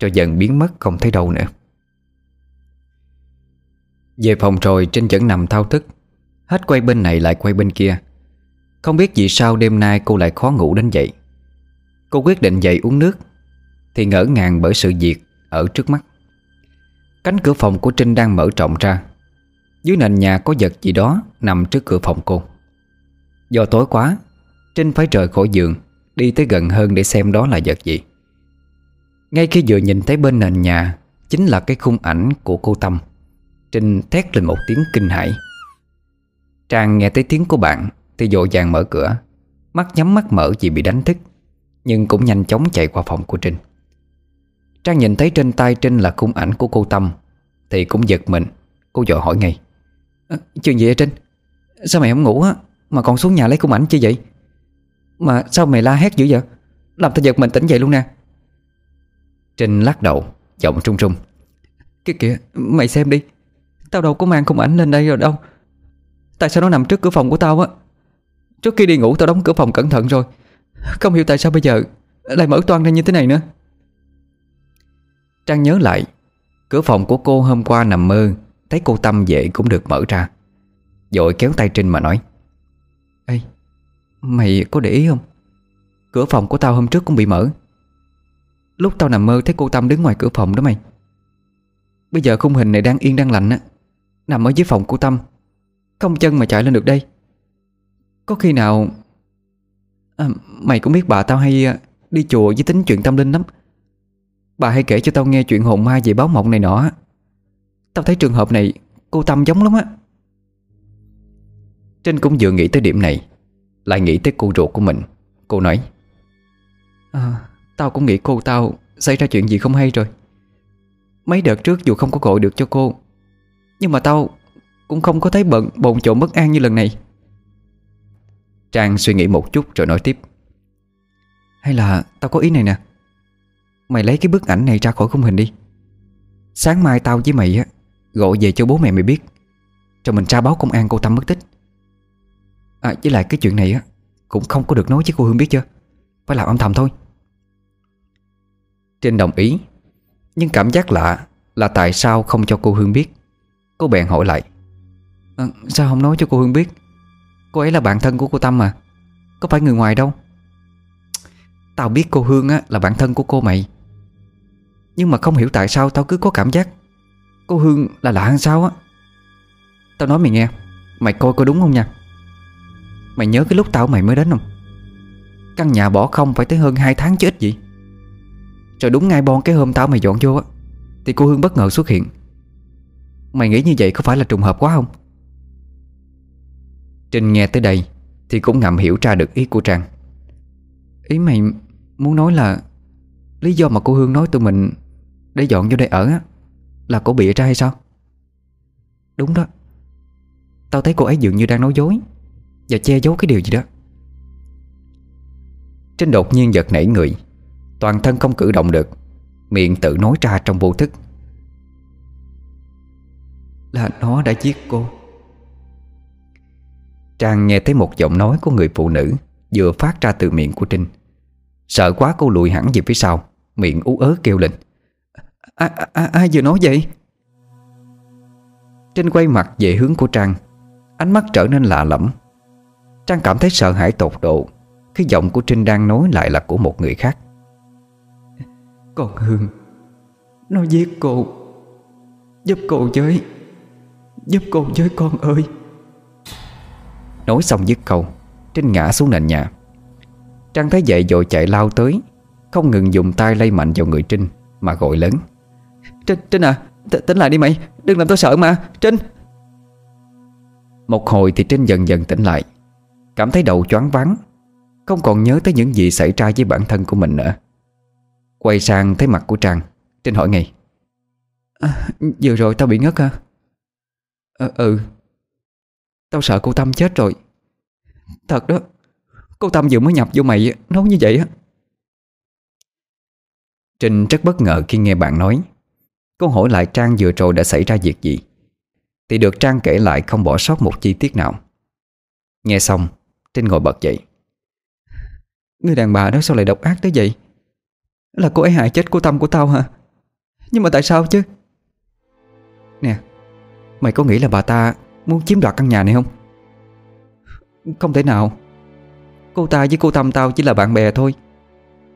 Rồi dần biến mất không thấy đâu nữa. Về phòng rồi, Trinh vẫn nằm thao thức, Hết quay bên này lại quay bên kia. Không biết vì sao đêm nay cô lại khó ngủ đến vậy. Cô quyết định dậy uống nước, Thì ngỡ ngàng bởi sự việc Ở trước mắt. Cánh cửa phòng của Trinh đang mở rộng ra. Dưới nền nhà có vật gì đó Nằm trước cửa phòng cô. Do tối quá Trinh phải rời khỏi giường Đi tới gần hơn để xem đó là vật gì. Ngay khi vừa nhìn thấy bên nền nhà, Chính là cái khung ảnh của cô Tâm, Trinh thét lên một tiếng kinh hãi. Trang nghe thấy tiếng của bạn Thì dội vàng mở cửa, Mắt nhắm mắt mở vì bị đánh thức, Nhưng cũng nhanh chóng chạy qua phòng của Trinh. Trang nhìn thấy trên tay Trinh là khung ảnh của cô Tâm, Thì cũng giật mình, Cô dội hỏi ngay à, Chuyện gì vậy Trinh? Sao mày không ngủ á? Mà còn xuống nhà lấy khung ảnh chi vậy? Mà sao mày la hét dữ vậy? Làm tao giật mình tỉnh dậy luôn nè. Trinh lắc đầu Giọng trung trung. Kìa kìa mày xem đi. Tao đâu có mang khung ảnh lên đây rồi đâu. Tại sao nó nằm trước cửa phòng của tao á? Trước khi đi ngủ tao đóng cửa phòng cẩn thận rồi. Không hiểu tại sao bây giờ Lại mở toan ra như thế này nữa. Trang nhớ lại Cửa phòng của cô hôm qua nằm mơ Thấy cô Tâm về cũng được mở ra. Rồi kéo tay Trinh mà nói Ê Mày có để ý không? Cửa phòng của tao hôm trước cũng bị mở. Lúc tao nằm mơ thấy cô Tâm đứng ngoài cửa phòng đó mày. Bây giờ khung hình này đang yên đang lạnh á. Nằm ở dưới phòng của Tâm. Không chân mà chạy lên được đây. Có khi nào à, Mày cũng biết bà tao hay à, Đi chùa với tính chuyện tâm linh lắm. Bà hay kể cho tao nghe chuyện hồn ma về báo mộng này nọ Tao thấy trường hợp này Cô Tâm giống lắm á. Trinh cũng vừa nghĩ tới điểm này Lại nghĩ tới cô ruột của mình. Cô nói à, Tao cũng nghĩ cô tao Xảy ra chuyện gì không hay rồi. Mấy đợt trước dù không có gọi được cho cô Nhưng mà tao Cũng không có thấy bận bồn trộn bất an như lần này. Trang suy nghĩ một chút rồi nói tiếp Hay là tao có ý này nè. Mày lấy cái bức ảnh này ra khỏi khung hình đi. Sáng mai tao với mày á Gọi về cho bố mẹ mày biết. Rồi mình tra báo công an cô Tâm mất tích. À với lại cái chuyện này á Cũng không có được nói với cô Hương biết chưa? Phải làm âm thầm thôi. Trinh đồng ý Nhưng cảm giác lạ là tại sao không cho cô Hương biết? Cô bèn hỏi lại. À, Sao không nói cho cô Hương biết? Cô ấy là bạn thân của cô Tâm mà. Có phải người ngoài đâu? Tao biết cô Hương á, là bạn thân của cô mày. Nhưng mà không hiểu tại sao tao cứ có cảm giác Cô Hương là lạ hơn sao á? Tao nói mày nghe, Mày coi có đúng không nha? Mày nhớ cái lúc tao mày mới đến không? Căn nhà bỏ không phải tới hơn 2 tháng chứ ít gì Rồi đúng ngay bon cái hôm tao mày dọn vô á, Thì cô Hương bất ngờ xuất hiện. Mày nghĩ như vậy có phải là trùng hợp quá không? Trinh nghe tới đây Thì cũng ngầm hiểu ra được ý của Trang. Ý mày muốn nói là Lý do mà cô Hương nói tụi mình Để dọn vô đây ở á là cô bịa ra hay sao? Đúng đó. Tao thấy cô ấy dường như đang nói dối Và che giấu cái điều gì đó. Trinh đột nhiên giật nảy người, Toàn thân không cử động được, Miệng tự nói ra trong vô thức. Là nó đã giết cô. Trang nghe thấy một giọng nói của người phụ nữ Vừa phát ra từ miệng của Trinh. Sợ quá cô lùi hẳn về phía sau, Miệng ú ớ kêu lên à, à, à vừa nói vậy? Trinh quay mặt về hướng của Trang. Ánh mắt trở nên lạ lẫm. Trang cảm thấy sợ hãi tột độ. Khi giọng của Trinh đang nói lại là của một người khác. Con Hương Nó giết cô. Giúp cô với Giúp cô với con ơi. Nói xong dứt câu Trinh ngã xuống nền nhà. Trang thấy vậy rồi chạy lao tới Không ngừng dùng tay lay mạnh vào người Trinh Mà gọi lớn. Trinh, Trinh à, tỉnh lại đi mày. Đừng làm tôi sợ mà, Trinh. Một hồi thì Trinh dần dần tỉnh lại. Cảm thấy đầu choáng váng. Không còn nhớ tới những gì xảy ra với bản thân của mình nữa. Quay sang thấy mặt của Trang. Trinh hỏi ngay. À, Vừa rồi tao bị ngất hả? À, Ừ. Tao sợ cô Tâm chết rồi. Thật đó. Cô Tâm vừa mới nhập vô mày Nói như vậy á. Trinh rất bất ngờ khi nghe bạn nói Cô hỏi lại Trang vừa rồi đã xảy ra việc gì? Thì được Trang kể lại không bỏ sót một chi tiết nào. Nghe xong, Trinh ngồi bật dậy. Người đàn bà đó sao lại độc ác tới vậy? Là cô ấy hại chết cô Tâm của tao hả? Nhưng mà tại sao chứ? Nè, Mày có nghĩ là bà ta muốn chiếm đoạt căn nhà này không? Không thể nào. Cô ta với cô Tâm tao chỉ là bạn bè thôi.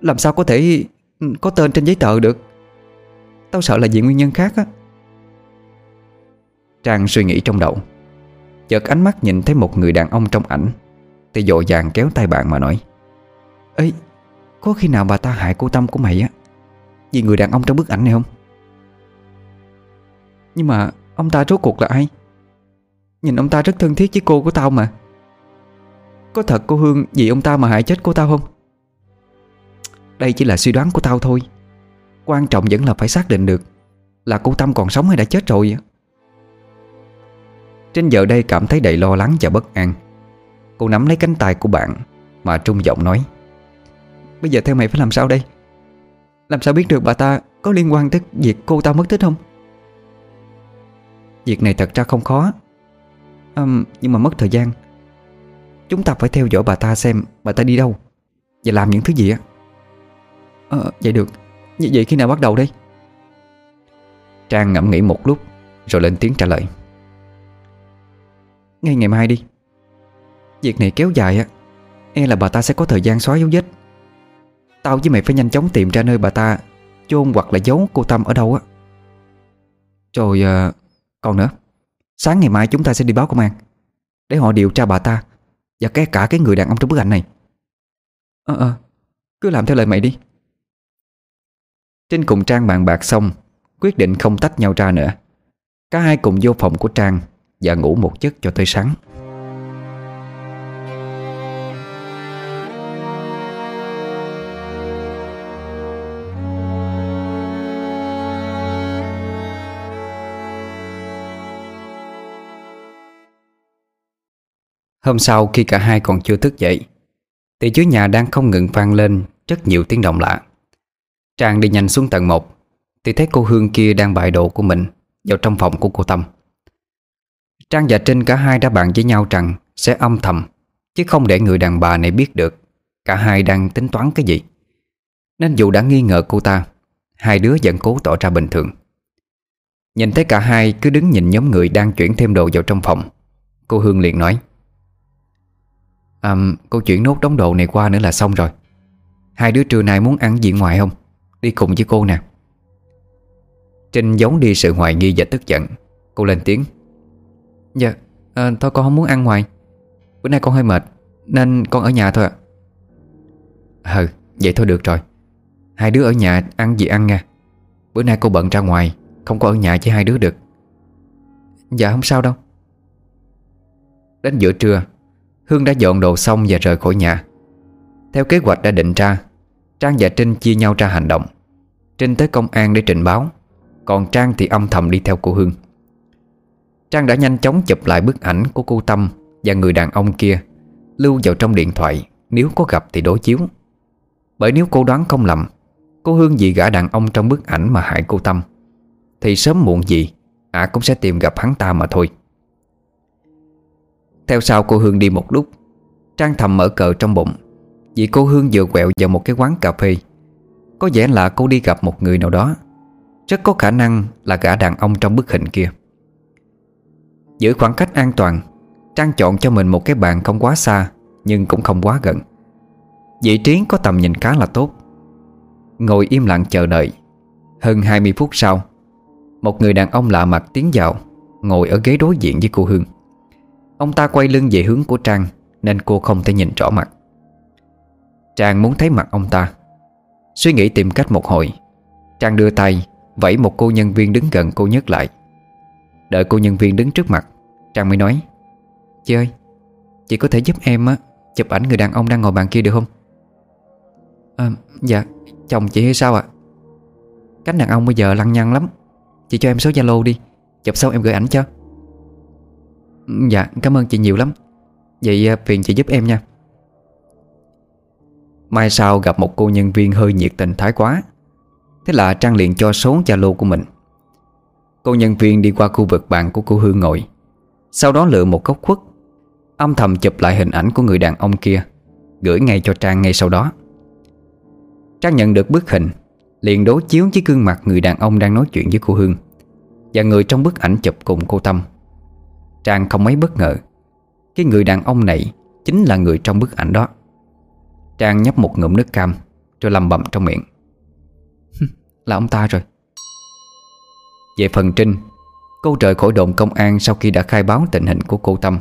Làm sao có thể Có tên trên giấy tờ được? Tao sợ là vì nguyên nhân khác á. Trang suy nghĩ trong đầu. Chợt ánh mắt nhìn thấy một người đàn ông trong ảnh, Thì dội vàng kéo tay bạn mà nói, Ê, Có khi nào bà ta hại cô Tâm của mày á? Vì người đàn ông trong bức ảnh này không? Nhưng mà Ông ta rốt cuộc là ai? Nhìn ông ta rất thân thiết với cô của tao mà. Có thật cô Hương Vì ông ta mà hại chết cô tao không? Đây chỉ là suy đoán của tao thôi. Quan trọng vẫn là phải xác định được Là cô Tâm còn sống hay đã chết rồi Trên giờ đây cảm thấy đầy lo lắng và bất an. Cô nắm lấy cánh tay của bạn Mà trung giọng nói Bây giờ theo mày phải làm sao đây? Làm sao biết được bà ta có liên quan tới việc cô ta mất tích không? Việc này thật ra không khó. À, Nhưng mà mất thời gian. Chúng ta phải theo dõi bà ta xem Bà ta đi đâu Và làm những thứ gì á. À, vậy được. Như vậy khi nào bắt đầu đây? Trang ngẫm nghĩ một lúc Rồi lên tiếng trả lời. Ngay ngày mai đi. Việc này kéo dài á. E là bà ta sẽ có thời gian xóa dấu vết. Tao với mày phải nhanh chóng tìm ra nơi bà ta chôn hoặc là giấu cô Tâm ở đâu á. Rồi à, còn nữa. Sáng ngày mai chúng ta sẽ đi báo công an Để họ điều tra bà ta Và cái cả cái người đàn ông trong bức ảnh này. Ờ ờ Cứ làm theo lời mày đi. Trinh cùng Trang bàn bạc xong, Quyết định không tách nhau ra nữa. Cả hai cùng vô phòng của Trang Và ngủ một giấc cho tới sáng. Hôm sau khi cả hai còn chưa thức dậy, Thì dưới nhà đang không ngừng vang lên Rất nhiều tiếng động lạ. Trang đi nhanh xuống tầng 1 Thì thấy cô Hương kia đang bại độ của mình Vào trong phòng của cô Tâm. Trang và Trinh cả hai đã bàn với nhau rằng Sẽ âm thầm Chứ không để người đàn bà này biết được Cả hai đang tính toán cái gì. Nên dù đã nghi ngờ cô ta Hai đứa vẫn cố tỏ ra bình thường. Nhìn thấy cả hai cứ đứng nhìn nhóm người đang chuyển thêm đồ vào trong phòng Cô Hương liền nói À, cô chuyển nốt đóng đồ này qua nữa là xong rồi. Hai đứa trưa nay muốn ăn gì ngoài không? Đi cùng với cô nè. Trinh giấu đi sự hoài nghi và tức giận. Cô lên tiếng. Dạ à, Thôi con không muốn ăn ngoài Bữa nay con hơi mệt Nên con ở nhà thôi ạ. Ừ vậy thôi được rồi. Hai đứa ở nhà ăn gì ăn nha. Bữa nay cô bận ra ngoài Không có ở nhà với hai đứa được. Dạ không sao đâu. Đến giữa trưa Hương đã dọn đồ xong và rời khỏi nhà. Theo kế hoạch đã định ra Trang và Trinh chia nhau ra hành động. Trinh tới công an để trình báo. Còn Trang thì âm thầm đi theo cô Hương. Trang đã nhanh chóng chụp lại bức ảnh của cô Tâm Và người đàn ông kia, Lưu vào trong điện thoại, Nếu có gặp thì đối chiếu. Bởi nếu cô đoán không lầm, Cô Hương vì gã đàn ông trong bức ảnh mà hại cô Tâm, Thì sớm muộn gì, Ả cũng sẽ tìm gặp hắn ta mà thôi. Theo sau cô Hương đi một lúc, Trang thầm mở cờ trong bụng, Vì cô Hương vừa quẹo vào một cái quán cà phê. Có vẻ là cô đi gặp một người nào đó. Rất có khả năng là gã đàn ông trong bức hình kia. Giữ khoảng cách an toàn, Trang chọn cho mình một cái bàn không quá xa, Nhưng cũng không quá gần. Vị trí có tầm nhìn khá là tốt. Ngồi im lặng chờ đợi. Hơn 20 phút sau, Một người đàn ông lạ mặt tiến vào, Ngồi ở ghế đối diện với cô Hương. Ông ta quay lưng về hướng của Trang, Nên cô không thể nhìn rõ mặt. Trang muốn thấy mặt ông ta. Suy nghĩ tìm cách một hồi Trang đưa tay Vẫy một cô nhân viên đứng gần cô nhất lại. Đợi cô nhân viên đứng trước mặt Trang mới nói Chị ơi Chị có thể giúp em á Chụp ảnh người đàn ông đang ngồi bàn kia được không? À, Dạ Chồng chị hay sao ạ? Cánh đàn ông bây giờ lăng nhăng lắm Chị cho em số Zalo đi Chụp xong em gửi ảnh cho. Ừ, dạ cảm ơn chị nhiều lắm. Vậy à, phiền chị giúp em nha. Mai sau gặp một cô nhân viên hơi nhiệt tình thái quá. Thế là Trang liền cho số Zalo của mình. Cô nhân viên đi qua khu vực bàn của cô Hương ngồi. Sau đó lựa một góc khuất, Âm thầm chụp lại hình ảnh của người đàn ông kia, Gửi ngay cho Trang ngay sau đó. Trang nhận được bức hình, Liền đối chiếu với gương mặt người đàn ông đang nói chuyện với cô Hương, Và người trong bức ảnh chụp cùng cô Tâm. Trang không mấy bất ngờ, Cái người đàn ông này Chính là người trong bức ảnh đó. Trang nhấp một ngụm nước cam Rồi lầm bầm trong miệng. Là ông ta rồi. Về phần Trinh Cô rời khỏi đồn công an sau khi đã khai báo tình hình của cô Tâm.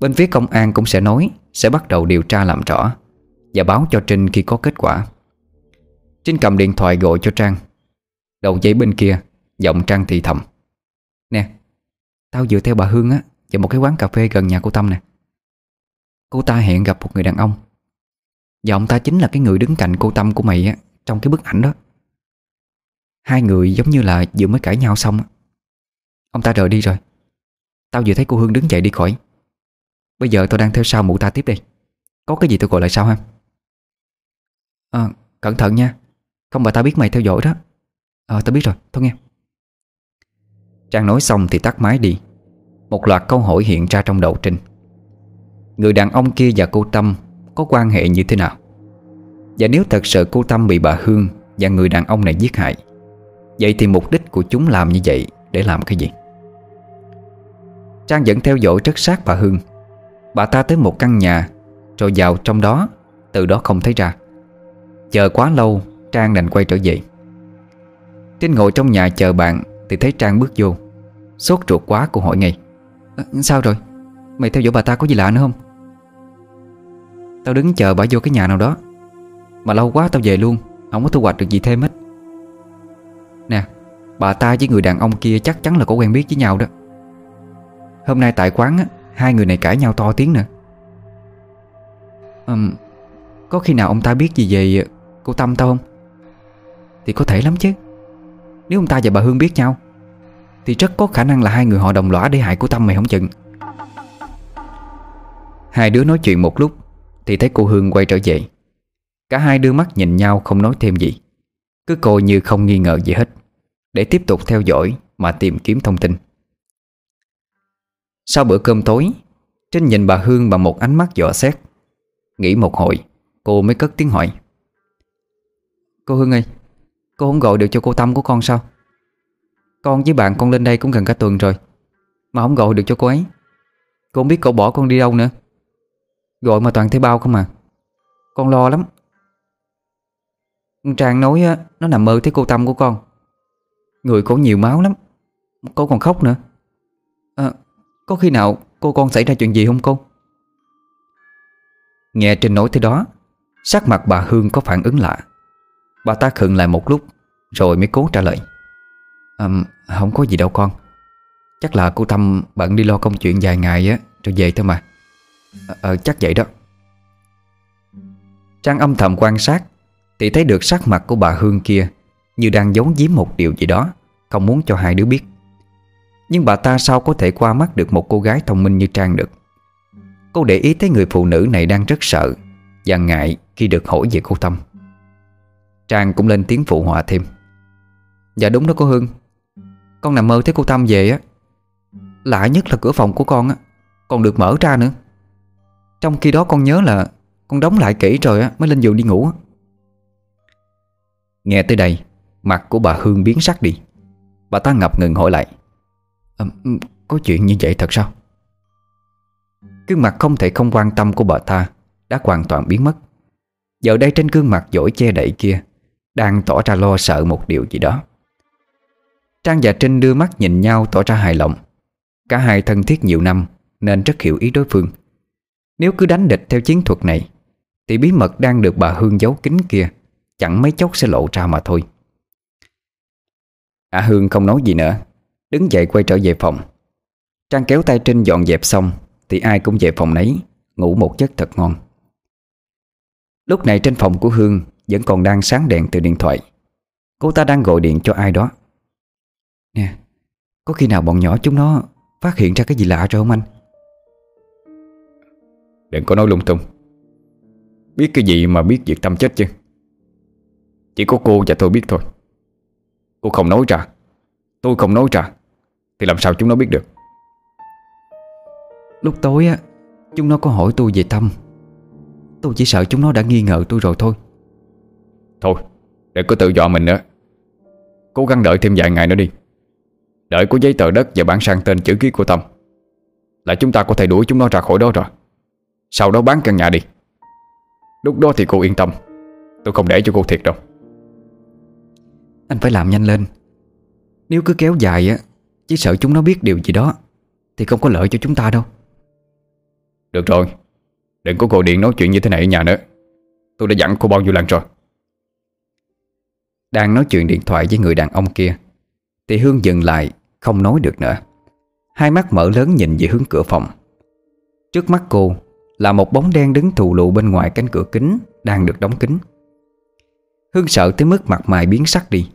Bên phía công an cũng sẽ nói, Sẽ bắt đầu điều tra làm rõ Và báo cho Trinh khi có kết quả. Trinh cầm điện thoại gọi cho Trang. Đầu dây bên kia, Giọng Trang thì thầm. Nè, Tao vừa theo bà Hương á, Vào một cái quán cà phê gần nhà cô Tâm nè. Cô ta hẹn gặp một người đàn ông. Và ông ta chính là cái người đứng cạnh cô Tâm của mày á, Trong cái bức ảnh đó. Hai người giống như là vừa mới cãi nhau xong Ông ta rời đi rồi. Tao vừa thấy cô Hương đứng dậy đi khỏi. Bây giờ tao đang theo sau mụ ta tiếp đi. Có cái gì tao gọi lại sau ha? À cẩn thận nha. Không bà ta biết mày theo dõi đó. Ờ tao biết rồi. Thôi nghe. Trang nói xong thì tắt máy đi. Một loạt câu hỏi hiện ra trong đầu Trinh. Người đàn ông kia và cô Tâm có quan hệ như thế nào? Và nếu thật sự cô Tâm bị bà Hương Và người đàn ông này giết hại Vậy thì mục đích của chúng làm như vậy Để làm cái gì? Trang vẫn theo dõi rất sát bà Hương. Bà ta tới một căn nhà Rồi vào trong đó Từ đó không thấy ra. Chờ quá lâu Trang đành quay trở về. Trinh ngồi trong nhà chờ bạn Thì thấy Trang bước vô. Sốt ruột quá cô hỏi ngay à, Sao rồi? Mày theo dõi bà ta có gì lạ nữa không? Tao đứng chờ bà vô cái nhà nào đó. Mà lâu quá tao về luôn Không có thu hoạch được gì thêm hết. Nè Bà ta với người đàn ông kia chắc chắn là có quen biết với nhau đó. Hôm nay tại quán á Hai người này cãi nhau to tiếng nè um, Có khi nào ông ta biết gì về ờ, cô Tâm tao không? Thì có thể lắm chứ. Nếu ông ta và bà Hương biết nhau Thì rất có khả năng là hai người họ đồng lõa để hại cô Tâm mày không chừng. Hai đứa nói chuyện một lúc thì thấy cô Hương quay trở về. Cả hai đưa mắt nhìn nhau không nói thêm gì. Cứ coi như không nghi ngờ gì hết. Để tiếp tục theo dõi Mà tìm kiếm thông tin. Sau bữa cơm tối Trinh nhìn bà Hương bằng một ánh mắt dò xét, Nghĩ một hồi, Cô mới cất tiếng hỏi. Cô Hương ơi, Cô không gọi được cho cô Tâm của con sao? Con với bạn con lên đây cũng gần cả tuần rồi, Mà không gọi được cho cô ấy. Cô không biết cậu bỏ con đi đâu nữa. Gọi mà toàn thấy bao không à? Con lo lắm. Trang nói nó nằm mơ thấy cô Tâm của con. Người có nhiều máu lắm Cô còn khóc nữa. À, Có khi nào cô con xảy ra chuyện gì không cô? Nghe Trinh nói thế đó Sắc mặt bà Hương có phản ứng lạ. Bà ta khựng lại một lúc Rồi mới cố trả lời. À, Không có gì đâu con. Chắc là cô Tâm bận đi lo công chuyện vài ngày á Rồi về thôi mà. Ờ, ờ chắc vậy đó. Trang âm thầm quan sát Thì thấy được sắc mặt của bà Hương kia Như đang giấu giếm một điều gì đó, Không muốn cho hai đứa biết. Nhưng bà ta sao có thể qua mắt được một cô gái thông minh như Trang được? Cô để ý thấy người phụ nữ này đang rất sợ Và ngại khi được hỏi về cô Tâm. Trang cũng lên tiếng phụ họa thêm. Dạ đúng đó cô Hương. Con nằm mơ thấy cô Tâm về á. Lạ nhất là cửa phòng của con á. Còn được mở ra nữa. Trong khi đó con nhớ là Con đóng lại kỹ rồi á mới lên giường đi ngủ Nghe tới đây Mặt của bà Hương biến sắc đi. Bà ta ngập ngừng hỏi lại à, Có chuyện như vậy thật sao? Gương mặt không thể không quan tâm của bà ta Đã hoàn toàn biến mất. Giờ đây trên gương mặt dỗi che đậy kia Đang tỏ ra lo sợ một điều gì đó. Trang và Trinh đưa mắt nhìn nhau tỏ ra hài lòng. Cả hai thân thiết nhiều năm Nên rất hiểu ý đối phương. Nếu cứ đánh địch theo chiến thuật này, Thì bí mật đang được bà Hương giấu kín kia, Chẳng mấy chốc sẽ lộ ra mà thôi. À Hương không nói gì nữa, Đứng dậy quay trở về phòng. Trang kéo tay Trinh dọn dẹp xong, Thì ai cũng về phòng nấy, Ngủ một giấc thật ngon. Lúc này trên phòng của Hương Vẫn còn đang sáng đèn từ điện thoại. Cô ta đang gọi điện cho ai đó. Nè, Có khi nào bọn nhỏ chúng nó Phát hiện ra cái gì lạ rồi không anh? Đừng có nói lung tung. Biết cái gì mà biết việc Tâm chết chứ? Chỉ có cô và tôi biết thôi. Cô không nói ra. Tôi không nói ra Thì làm sao chúng nó biết được? Lúc tối á Chúng nó có hỏi tôi về Tâm. Tôi chỉ sợ chúng nó đã nghi ngờ tôi rồi thôi. Thôi Đừng có tự dọa mình nữa. Cố gắng đợi thêm vài ngày nữa đi. Đợi có giấy tờ đất và bản sang tên chữ ký của Tâm. Là chúng ta có thể đuổi chúng nó ra khỏi đó rồi Sau đó bán căn nhà đi. Lúc đó thì cô yên tâm. Tôi không để cho cô thiệt đâu. Anh phải làm nhanh lên. Nếu cứ kéo dài á Chỉ sợ chúng nó biết điều gì đó Thì không có lợi cho chúng ta đâu. Được rồi. Đừng có gọi điện nói chuyện như thế này ở nhà nữa. Tôi đã dặn cô bao nhiêu lần rồi. Đang nói chuyện điện thoại với người đàn ông kia Thì Hương dừng lại Không nói được nữa. Hai mắt mở lớn nhìn về hướng cửa phòng. Trước mắt cô Là một bóng đen đứng thù lụ bên ngoài cánh cửa kính Đang được đóng kín. Hương sợ tới mức mặt mày biến sắc đi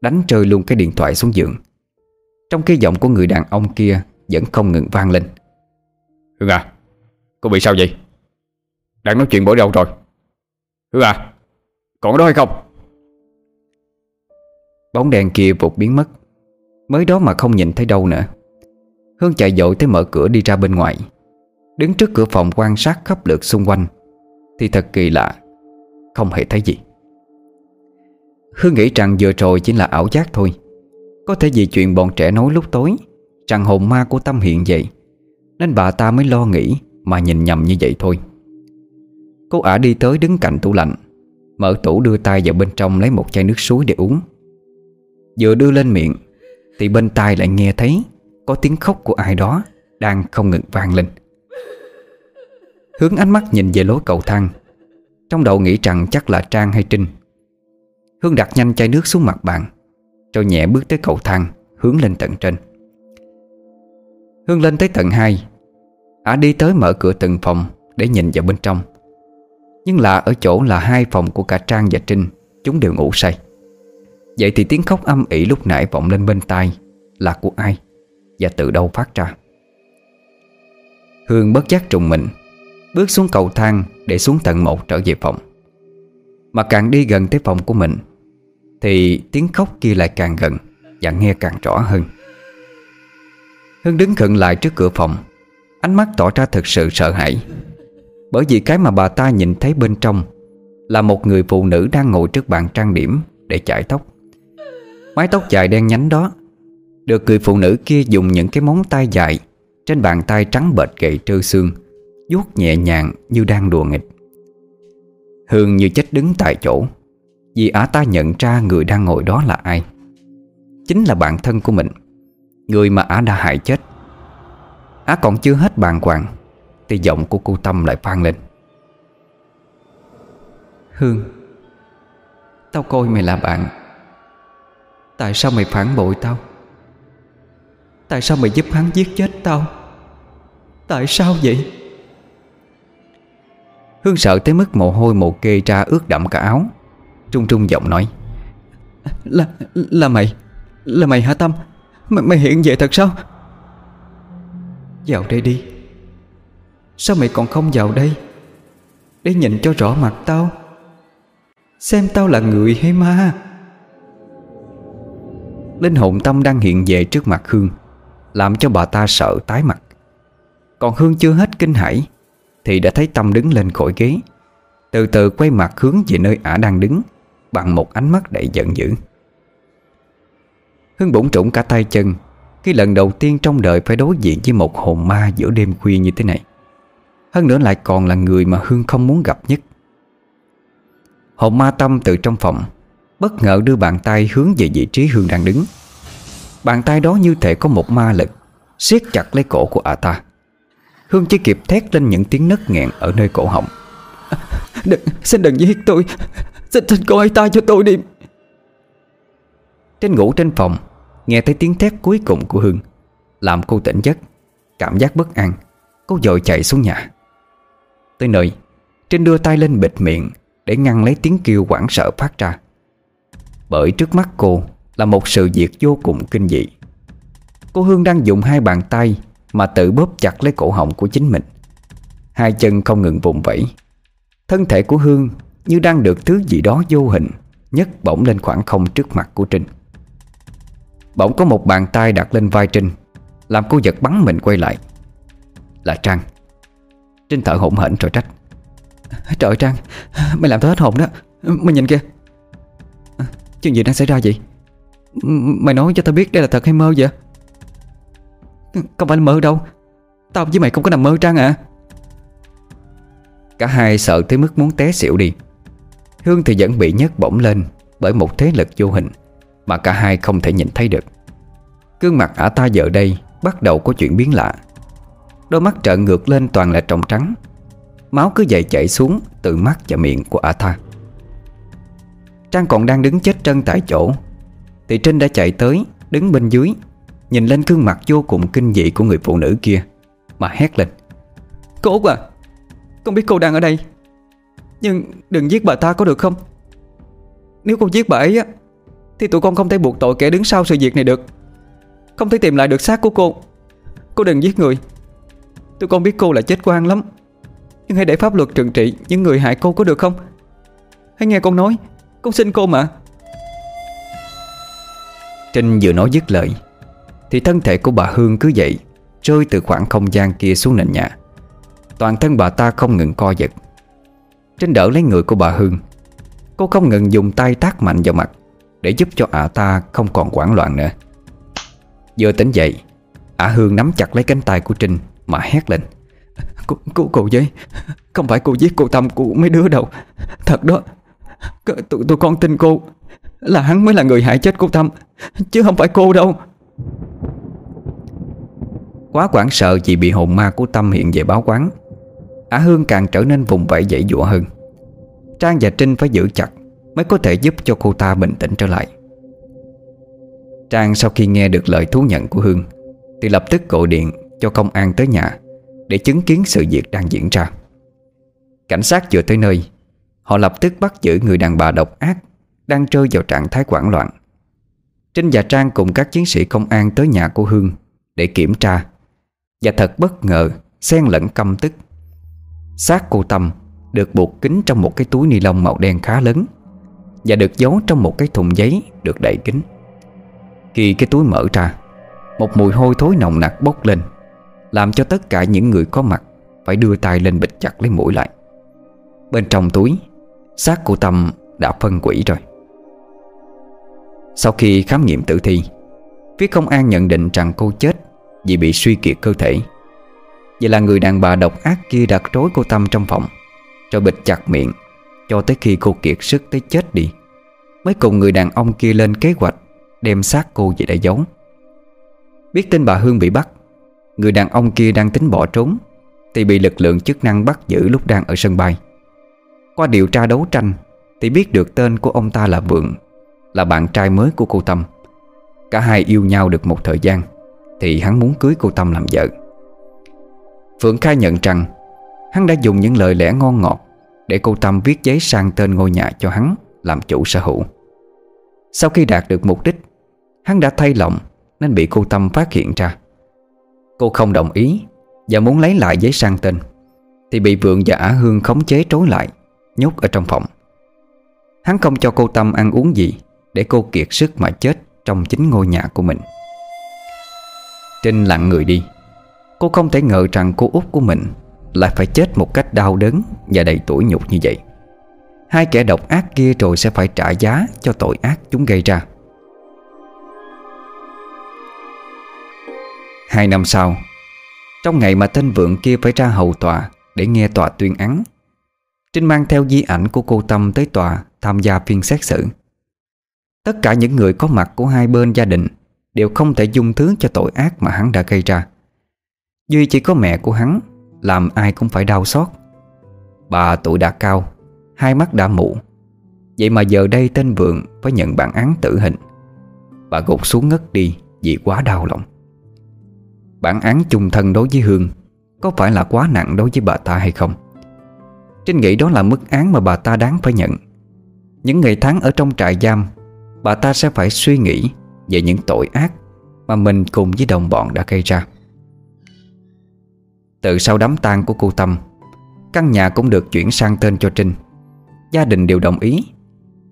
Đánh rơi luôn cái điện thoại xuống giường. Trong khi giọng của người đàn ông kia Vẫn không ngừng vang lên. Hương à Cô bị sao vậy? Đang nói chuyện bỏ đâu rồi? Hương à Còn ở đó hay không? Bóng đèn kia vụt biến mất. Mới đó mà không nhìn thấy đâu nữa. Hương chạy dội tới mở cửa đi ra bên ngoài Đứng trước cửa phòng quan sát khắp lượt xung quanh, Thì thật kỳ lạ, Không hề thấy gì. Hương nghĩ rằng vừa rồi chỉ là ảo giác thôi. Có thể vì chuyện bọn trẻ nói lúc tối, Rằng hồn ma của Tâm hiện vậy, Nên bà ta mới lo nghĩ Mà nhìn nhầm như vậy thôi. Cô ả đi tới đứng cạnh tủ lạnh, Mở tủ đưa tay vào bên trong lấy một chai nước suối để uống. Vừa đưa lên miệng, Thì bên tai lại nghe thấy Có tiếng khóc của ai đó Đang không ngừng vang lên. Hướng ánh mắt nhìn về lối cầu thang. Trong đầu nghĩ rằng chắc là Trang hay Trinh. Hương đặt nhanh chai nước xuống mặt bàn, Rồi nhẹ bước tới cầu thang, Hướng lên tận trên. Hương lên tới tầng 2 Ả đi tới mở cửa từng phòng Để nhìn vào bên trong. Nhưng là ở chỗ là hai phòng của cả Trang và Trinh, Chúng đều ngủ say. Vậy thì tiếng khóc âm ỉ lúc nãy vọng lên bên tai Là của ai Và từ đâu phát ra? Hương bất giác trùng mình. Bước xuống cầu thang Để xuống tầng một trở về phòng. Mà càng đi gần tới phòng của mình, Thì tiếng khóc kia lại càng gần Và nghe càng rõ hơn. Hưng đứng khựng lại trước cửa phòng, Ánh mắt tỏ ra thật sự sợ hãi. Bởi vì cái mà bà ta nhìn thấy bên trong Là một người phụ nữ đang ngồi trước bàn trang điểm Để chải tóc. Mái tóc dài đen nhánh đó, Được người phụ nữ kia dùng những cái móng tay dài Trên bàn tay trắng bệch gậy trơ xương vuốt nhẹ nhàng như đang đùa nghịch. Hương như chết đứng tại chỗ, Vì ả ta nhận ra người đang ngồi đó là ai. Chính là bạn thân của mình, Người mà ả đã hại chết. Á còn chưa hết bàn hoàng, Thì giọng của cô Tâm lại vang lên. Hương Tao coi mày là bạn. Tại sao mày phản bội tao? Tại sao mày giúp hắn giết chết tao? Tại sao vậy? Hương sợ tới mức mồ hôi mồ kê ra ướt đậm cả áo. Trung trung giọng nói Là là mày Là mày hả Tâm? Mày, mày hiện về thật sao? Vào đây đi. Sao mày còn không vào đây? Để nhìn cho rõ mặt tao. Xem tao là người hay ma. Linh hồn Tâm đang hiện về trước mặt Hương Làm cho bà ta sợ tái mặt. Còn Hương chưa hết kinh hãi thì đã thấy Tâm đứng lên khỏi ghế. Từ từ quay mặt hướng về nơi ả đang đứng, Bằng một ánh mắt đầy giận dữ. Hưng bỗng trũng cả tay chân, Khi lần đầu tiên trong đời phải đối diện với một hồn ma giữa đêm khuya như thế này. Hơn nữa lại còn là người mà Hương không muốn gặp nhất. Hồn ma tâm từ trong phòng, Bất ngờ đưa bàn tay hướng về vị trí Hương đang đứng. Bàn tay đó như thể có một ma lực, siết chặt lấy cổ của ả ta. Hương chỉ kịp thét lên những tiếng nấc nghẹn Ở nơi cổ họng. Đừng, Xin đừng giết tôi. Xin, xin coi tay cho tôi đi. Trên ngủ trên phòng Nghe thấy tiếng thét cuối cùng của Hương Làm cô tỉnh giấc Cảm giác bất an. Cô dội chạy xuống nhà. Tới nơi Trinh đưa tay lên bịt miệng Để ngăn lấy tiếng kêu quảng sợ phát ra. Bởi trước mắt cô Là một sự việc vô cùng kinh dị. Cô Hương đang dùng hai bàn tay mà tự bóp chặt lấy cổ họng của chính mình. Hai chân không ngừng vùng vẫy. Thân thể của Hương như đang được thứ gì đó vô hình, nhấc bổng lên khoảng không trước mặt của Trinh. Bỗng có một bàn tay đặt lên vai Trinh, Làm cô giật bắn mình quay lại. Là Trang. Trinh thở hổn hển rồi trách. Trời Trang, Mày làm tao hết hồn đó. Mày nhìn kìa. Chuyện gì đang xảy ra vậy? Mày nói cho tao biết đây là thật hay mơ vậy? Không phải là mơ đâu. Tao với mày không có nằm mơ Trang à Cả hai sợ tới mức muốn té xỉu đi. Hương thì vẫn bị nhấc bổng lên Bởi một thế lực vô hình Mà cả hai không thể nhìn thấy được. Cương mặt ả ta giờ đây Bắt đầu có chuyện biến lạ. Đôi mắt trợn ngược lên toàn là tròng trắng. Máu cứ dậy chảy xuống Từ mắt và miệng của ả ta. Trang còn đang đứng chết chân tại chỗ. Thì Trinh đã chạy tới, Đứng bên dưới Nhìn lên gương mặt vô cùng kinh dị của người phụ nữ kia, Mà hét lên. Cô Út à Con biết cô đang ở đây, Nhưng đừng giết bà ta có được không? Nếu cô giết bà ấy á, Thì tụi con không thể buộc tội kẻ đứng sau sự việc này được. Không thể tìm lại được xác của cô. Cô đừng giết người. Tụi con biết cô là chết quan lắm, Nhưng hãy để pháp luật trừng trị Những người hại cô có được không? Hãy nghe con nói, Con xin cô mà. Trinh vừa nói dứt lời thì thân thể của bà Hương cứ vậy Rơi từ khoảng không gian kia xuống nền nhà. Toàn thân bà ta không ngừng co giật. Trên đỡ lấy người của bà Hương Cô không ngừng dùng tay tác mạnh vào mặt Để giúp cho ả ta không còn quảng loạn nữa. Vừa tỉnh dậy Ả Hương nắm chặt lấy cánh tay của Trinh Mà hét lên. Cô, cô, cô với Không phải cô giết cô Tâm của mấy đứa đâu. Thật đó. Tụi, tụi con tin cô. Là hắn mới là người hại chết cô Tâm Chứ không phải cô đâu. Quá quảng sợ vì bị hồn ma của Tâm hiện về báo quán. Á Hương càng trở nên vùng vẫy dãy dụa hơn. Trang và Trinh phải giữ chặt Mới có thể giúp cho cô ta bình tĩnh trở lại. Trang sau khi nghe được lời thú nhận của Hương, Thì lập tức gọi điện cho công an tới nhà Để chứng kiến sự việc đang diễn ra. Cảnh sát vừa tới nơi, Họ lập tức bắt giữ người đàn bà độc ác Đang rơi vào trạng thái hoảng loạn. Trinh và Trang cùng các chiến sĩ công an tới nhà của Hương Để kiểm tra và thật bất ngờ, Xen lẫn căm tức. Xác cô Tâm được buộc kín trong một cái túi ni lông màu đen khá lớn Và được giấu trong một cái thùng giấy được đậy kín. Khi cái túi mở ra, Một mùi hôi thối nồng nặc bốc lên, Làm cho tất cả những người có mặt Phải đưa tay lên bịch chặt lấy mũi lại. Bên trong túi, xác của Tâm đã phân quỷ rồi. Sau khi khám nghiệm tử thi, Phía công an nhận định rằng cô chết vì bị suy kiệt cơ thể. Vậy là người đàn bà độc ác kia đặt trối cô Tâm trong phòng Rồi bịt chặt miệng, Cho tới khi cô kiệt sức tới chết đi. Mới cùng người đàn ông kia lên kế hoạch, Đem xác cô về để giấu. Biết tin bà Hương bị bắt, Người đàn ông kia đang tính bỏ trốn, Thì bị lực lượng chức năng bắt giữ lúc đang ở sân bay. Qua điều tra đấu tranh, Thì biết được tên của ông ta là Vượng, Là bạn trai mới của cô Tâm. Cả hai yêu nhau được một thời gian. Thì hắn muốn cưới cô Tâm làm vợ. Phượng khai nhận rằng, Hắn đã dùng những lời lẽ ngon ngọt Để cô Tâm viết giấy sang tên ngôi nhà cho hắn Làm chủ sở hữu. Sau khi đạt được mục đích, Hắn đã thay lòng Nên bị cô Tâm phát hiện ra. Cô không đồng ý Và muốn lấy lại giấy sang tên, Thì bị Vượng và Ả Hương khống chế trối lại, Nhốt ở trong phòng. Hắn không cho cô Tâm ăn uống gì Để cô kiệt sức mà chết Trong chính ngôi nhà của mình. Trinh lặng người đi. Cô không thể ngờ rằng cô út của mình Lại phải chết một cách đau đớn Và đầy tuổi nhục như vậy. Hai kẻ độc ác kia rồi sẽ phải trả giá Cho tội ác chúng gây ra. Hai năm sau, Trong ngày mà tên vượng kia phải ra hầu tòa Để nghe tòa tuyên án, Trinh mang theo di ảnh của cô Tâm tới tòa Tham gia phiên xét xử. Tất cả những người có mặt của hai bên gia đình Đều không thể dung thứ cho tội ác mà hắn đã gây ra. Duy chỉ có mẹ của hắn, Làm ai cũng phải đau xót. Bà tuổi đã cao, Hai mắt đã mụ Vậy mà giờ đây tên Vượng Phải nhận bản án tử hình. Bà gục xuống ngất đi vì quá đau lòng. Bản án chung thân đối với Hương Có phải là quá nặng đối với bà ta hay không? Trinh nghĩ đó là mức án mà bà ta đáng phải nhận. Những ngày tháng ở trong trại giam, Bà ta sẽ phải suy nghĩ về những tội ác Mà mình cùng với đồng bọn đã gây ra. Từ sau đám tang của cô Tâm, Căn nhà cũng được chuyển sang tên cho Trinh. Gia đình đều đồng ý,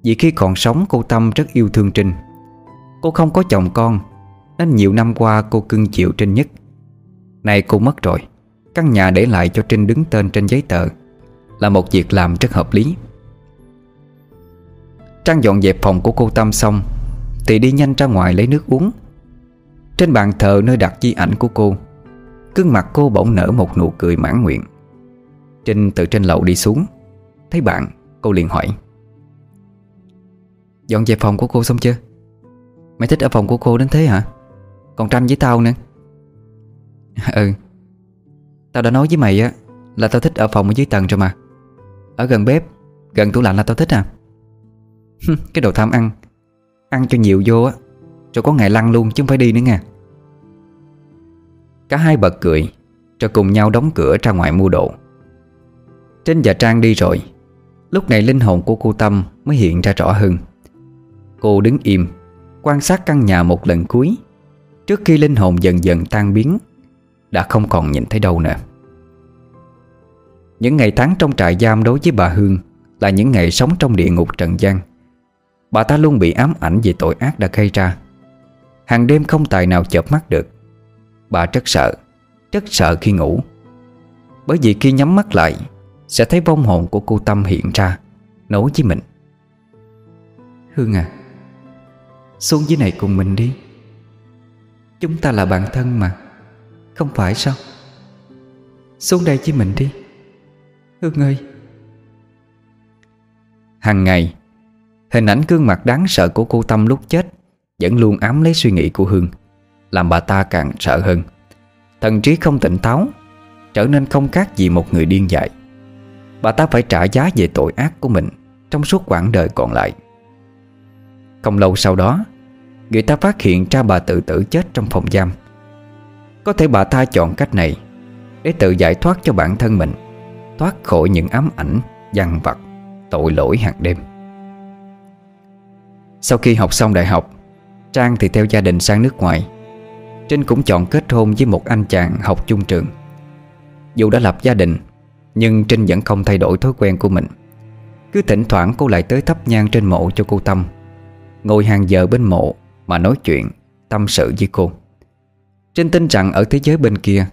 Vì khi còn sống cô Tâm rất yêu thương Trinh. Cô không có chồng con, Nên nhiều năm qua cô cưng chịu Trinh nhất. Này cô mất rồi, Căn nhà để lại cho Trinh đứng tên trên giấy tờ, Là một việc làm rất hợp lý. Trang dọn dẹp phòng của cô Tâm xong thì đi nhanh ra ngoài lấy nước uống. Trên bàn thờ nơi đặt di ảnh của cô Cương mặt cô bỗng nở một nụ cười mãn nguyện. Trinh từ trên lầu đi xuống, Thấy bạn, cô liền hỏi. Dọn dẹp phòng của cô xong chưa? Mày thích ở phòng của cô đến thế hả? Còn tranh với tao nữa. Ừ Tao đã nói với mày á, Là tao thích ở phòng ở dưới tầng rồi mà. Ở gần bếp, Gần tủ lạnh là tao thích à. Cái đồ tham ăn. Ăn cho nhiều vô á Rồi có ngày lăn luôn chứ không phải đi nữa nha. Cả hai bật cười, Rồi cùng nhau đóng cửa ra ngoài mua đồ. Trinh và Trang đi rồi, Lúc này linh hồn của cô Tâm mới hiện ra rõ hơn. Cô đứng im, Quan sát căn nhà một lần cuối, Trước khi linh hồn dần dần tan biến, Đã không còn nhìn thấy đâu nữa. Những ngày tháng trong trại giam đối với bà Hương Là những ngày sống trong địa ngục trần gian. Bà ta luôn bị ám ảnh về tội ác đã gây ra. Hàng đêm không tài nào chợp mắt được. Bà rất sợ Rất sợ khi ngủ. Bởi vì khi nhắm mắt lại, Sẽ thấy vong hồn của cô Tâm hiện ra, Nói với mình. Hương à Xuống dưới này cùng mình đi. Chúng ta là bạn thân mà, Không phải sao? Xuống đây với mình đi. Hương ơi. Hằng ngày Hình ảnh gương mặt đáng sợ của cô Tâm lúc chết Vẫn luôn ám lấy suy nghĩ của Hương, Làm bà ta càng sợ hơn. Thần trí không tỉnh táo, Trở nên không khác gì một người điên dại. Bà ta phải trả giá về tội ác của mình Trong suốt quãng đời còn lại. Không lâu sau đó, Người ta phát hiện ra bà tự tử chết trong phòng giam. Có thể bà ta chọn cách này Để tự giải thoát cho bản thân mình, Thoát khỏi những ám ảnh, Dằn vặt, Tội lỗi hàng đêm. Sau khi học xong đại học, Trang thì theo gia đình sang nước ngoài. Trinh cũng chọn kết hôn với một anh chàng học chung trường. Dù đã lập gia đình, Nhưng Trinh vẫn không thay đổi thói quen của mình. Cứ thỉnh thoảng cô lại tới thắp nhang trên mộ cho cô Tâm. Ngồi hàng giờ bên mộ Mà nói chuyện, Tâm sự với cô. Trinh tin rằng ở thế giới bên kia,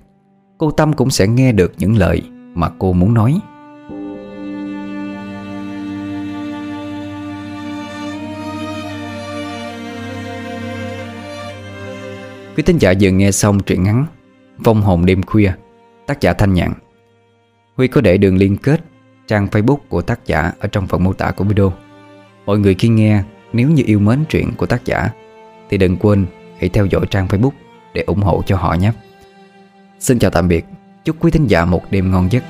Cô Tâm cũng sẽ nghe được những lời Mà cô muốn nói. Quý tín giả vừa nghe xong truyện ngắn vong hồn đêm khuya, Tác giả Thanh Nhạn. Huy có để đường liên kết Trang Facebook của tác giả Ở trong phần mô tả của video. Mọi người khi nghe, Nếu như yêu mến truyện của tác giả, Thì đừng quên hãy theo dõi trang Facebook Để ủng hộ cho họ nhé. Xin chào tạm biệt, Chúc quý thính giả một đêm ngon giấc.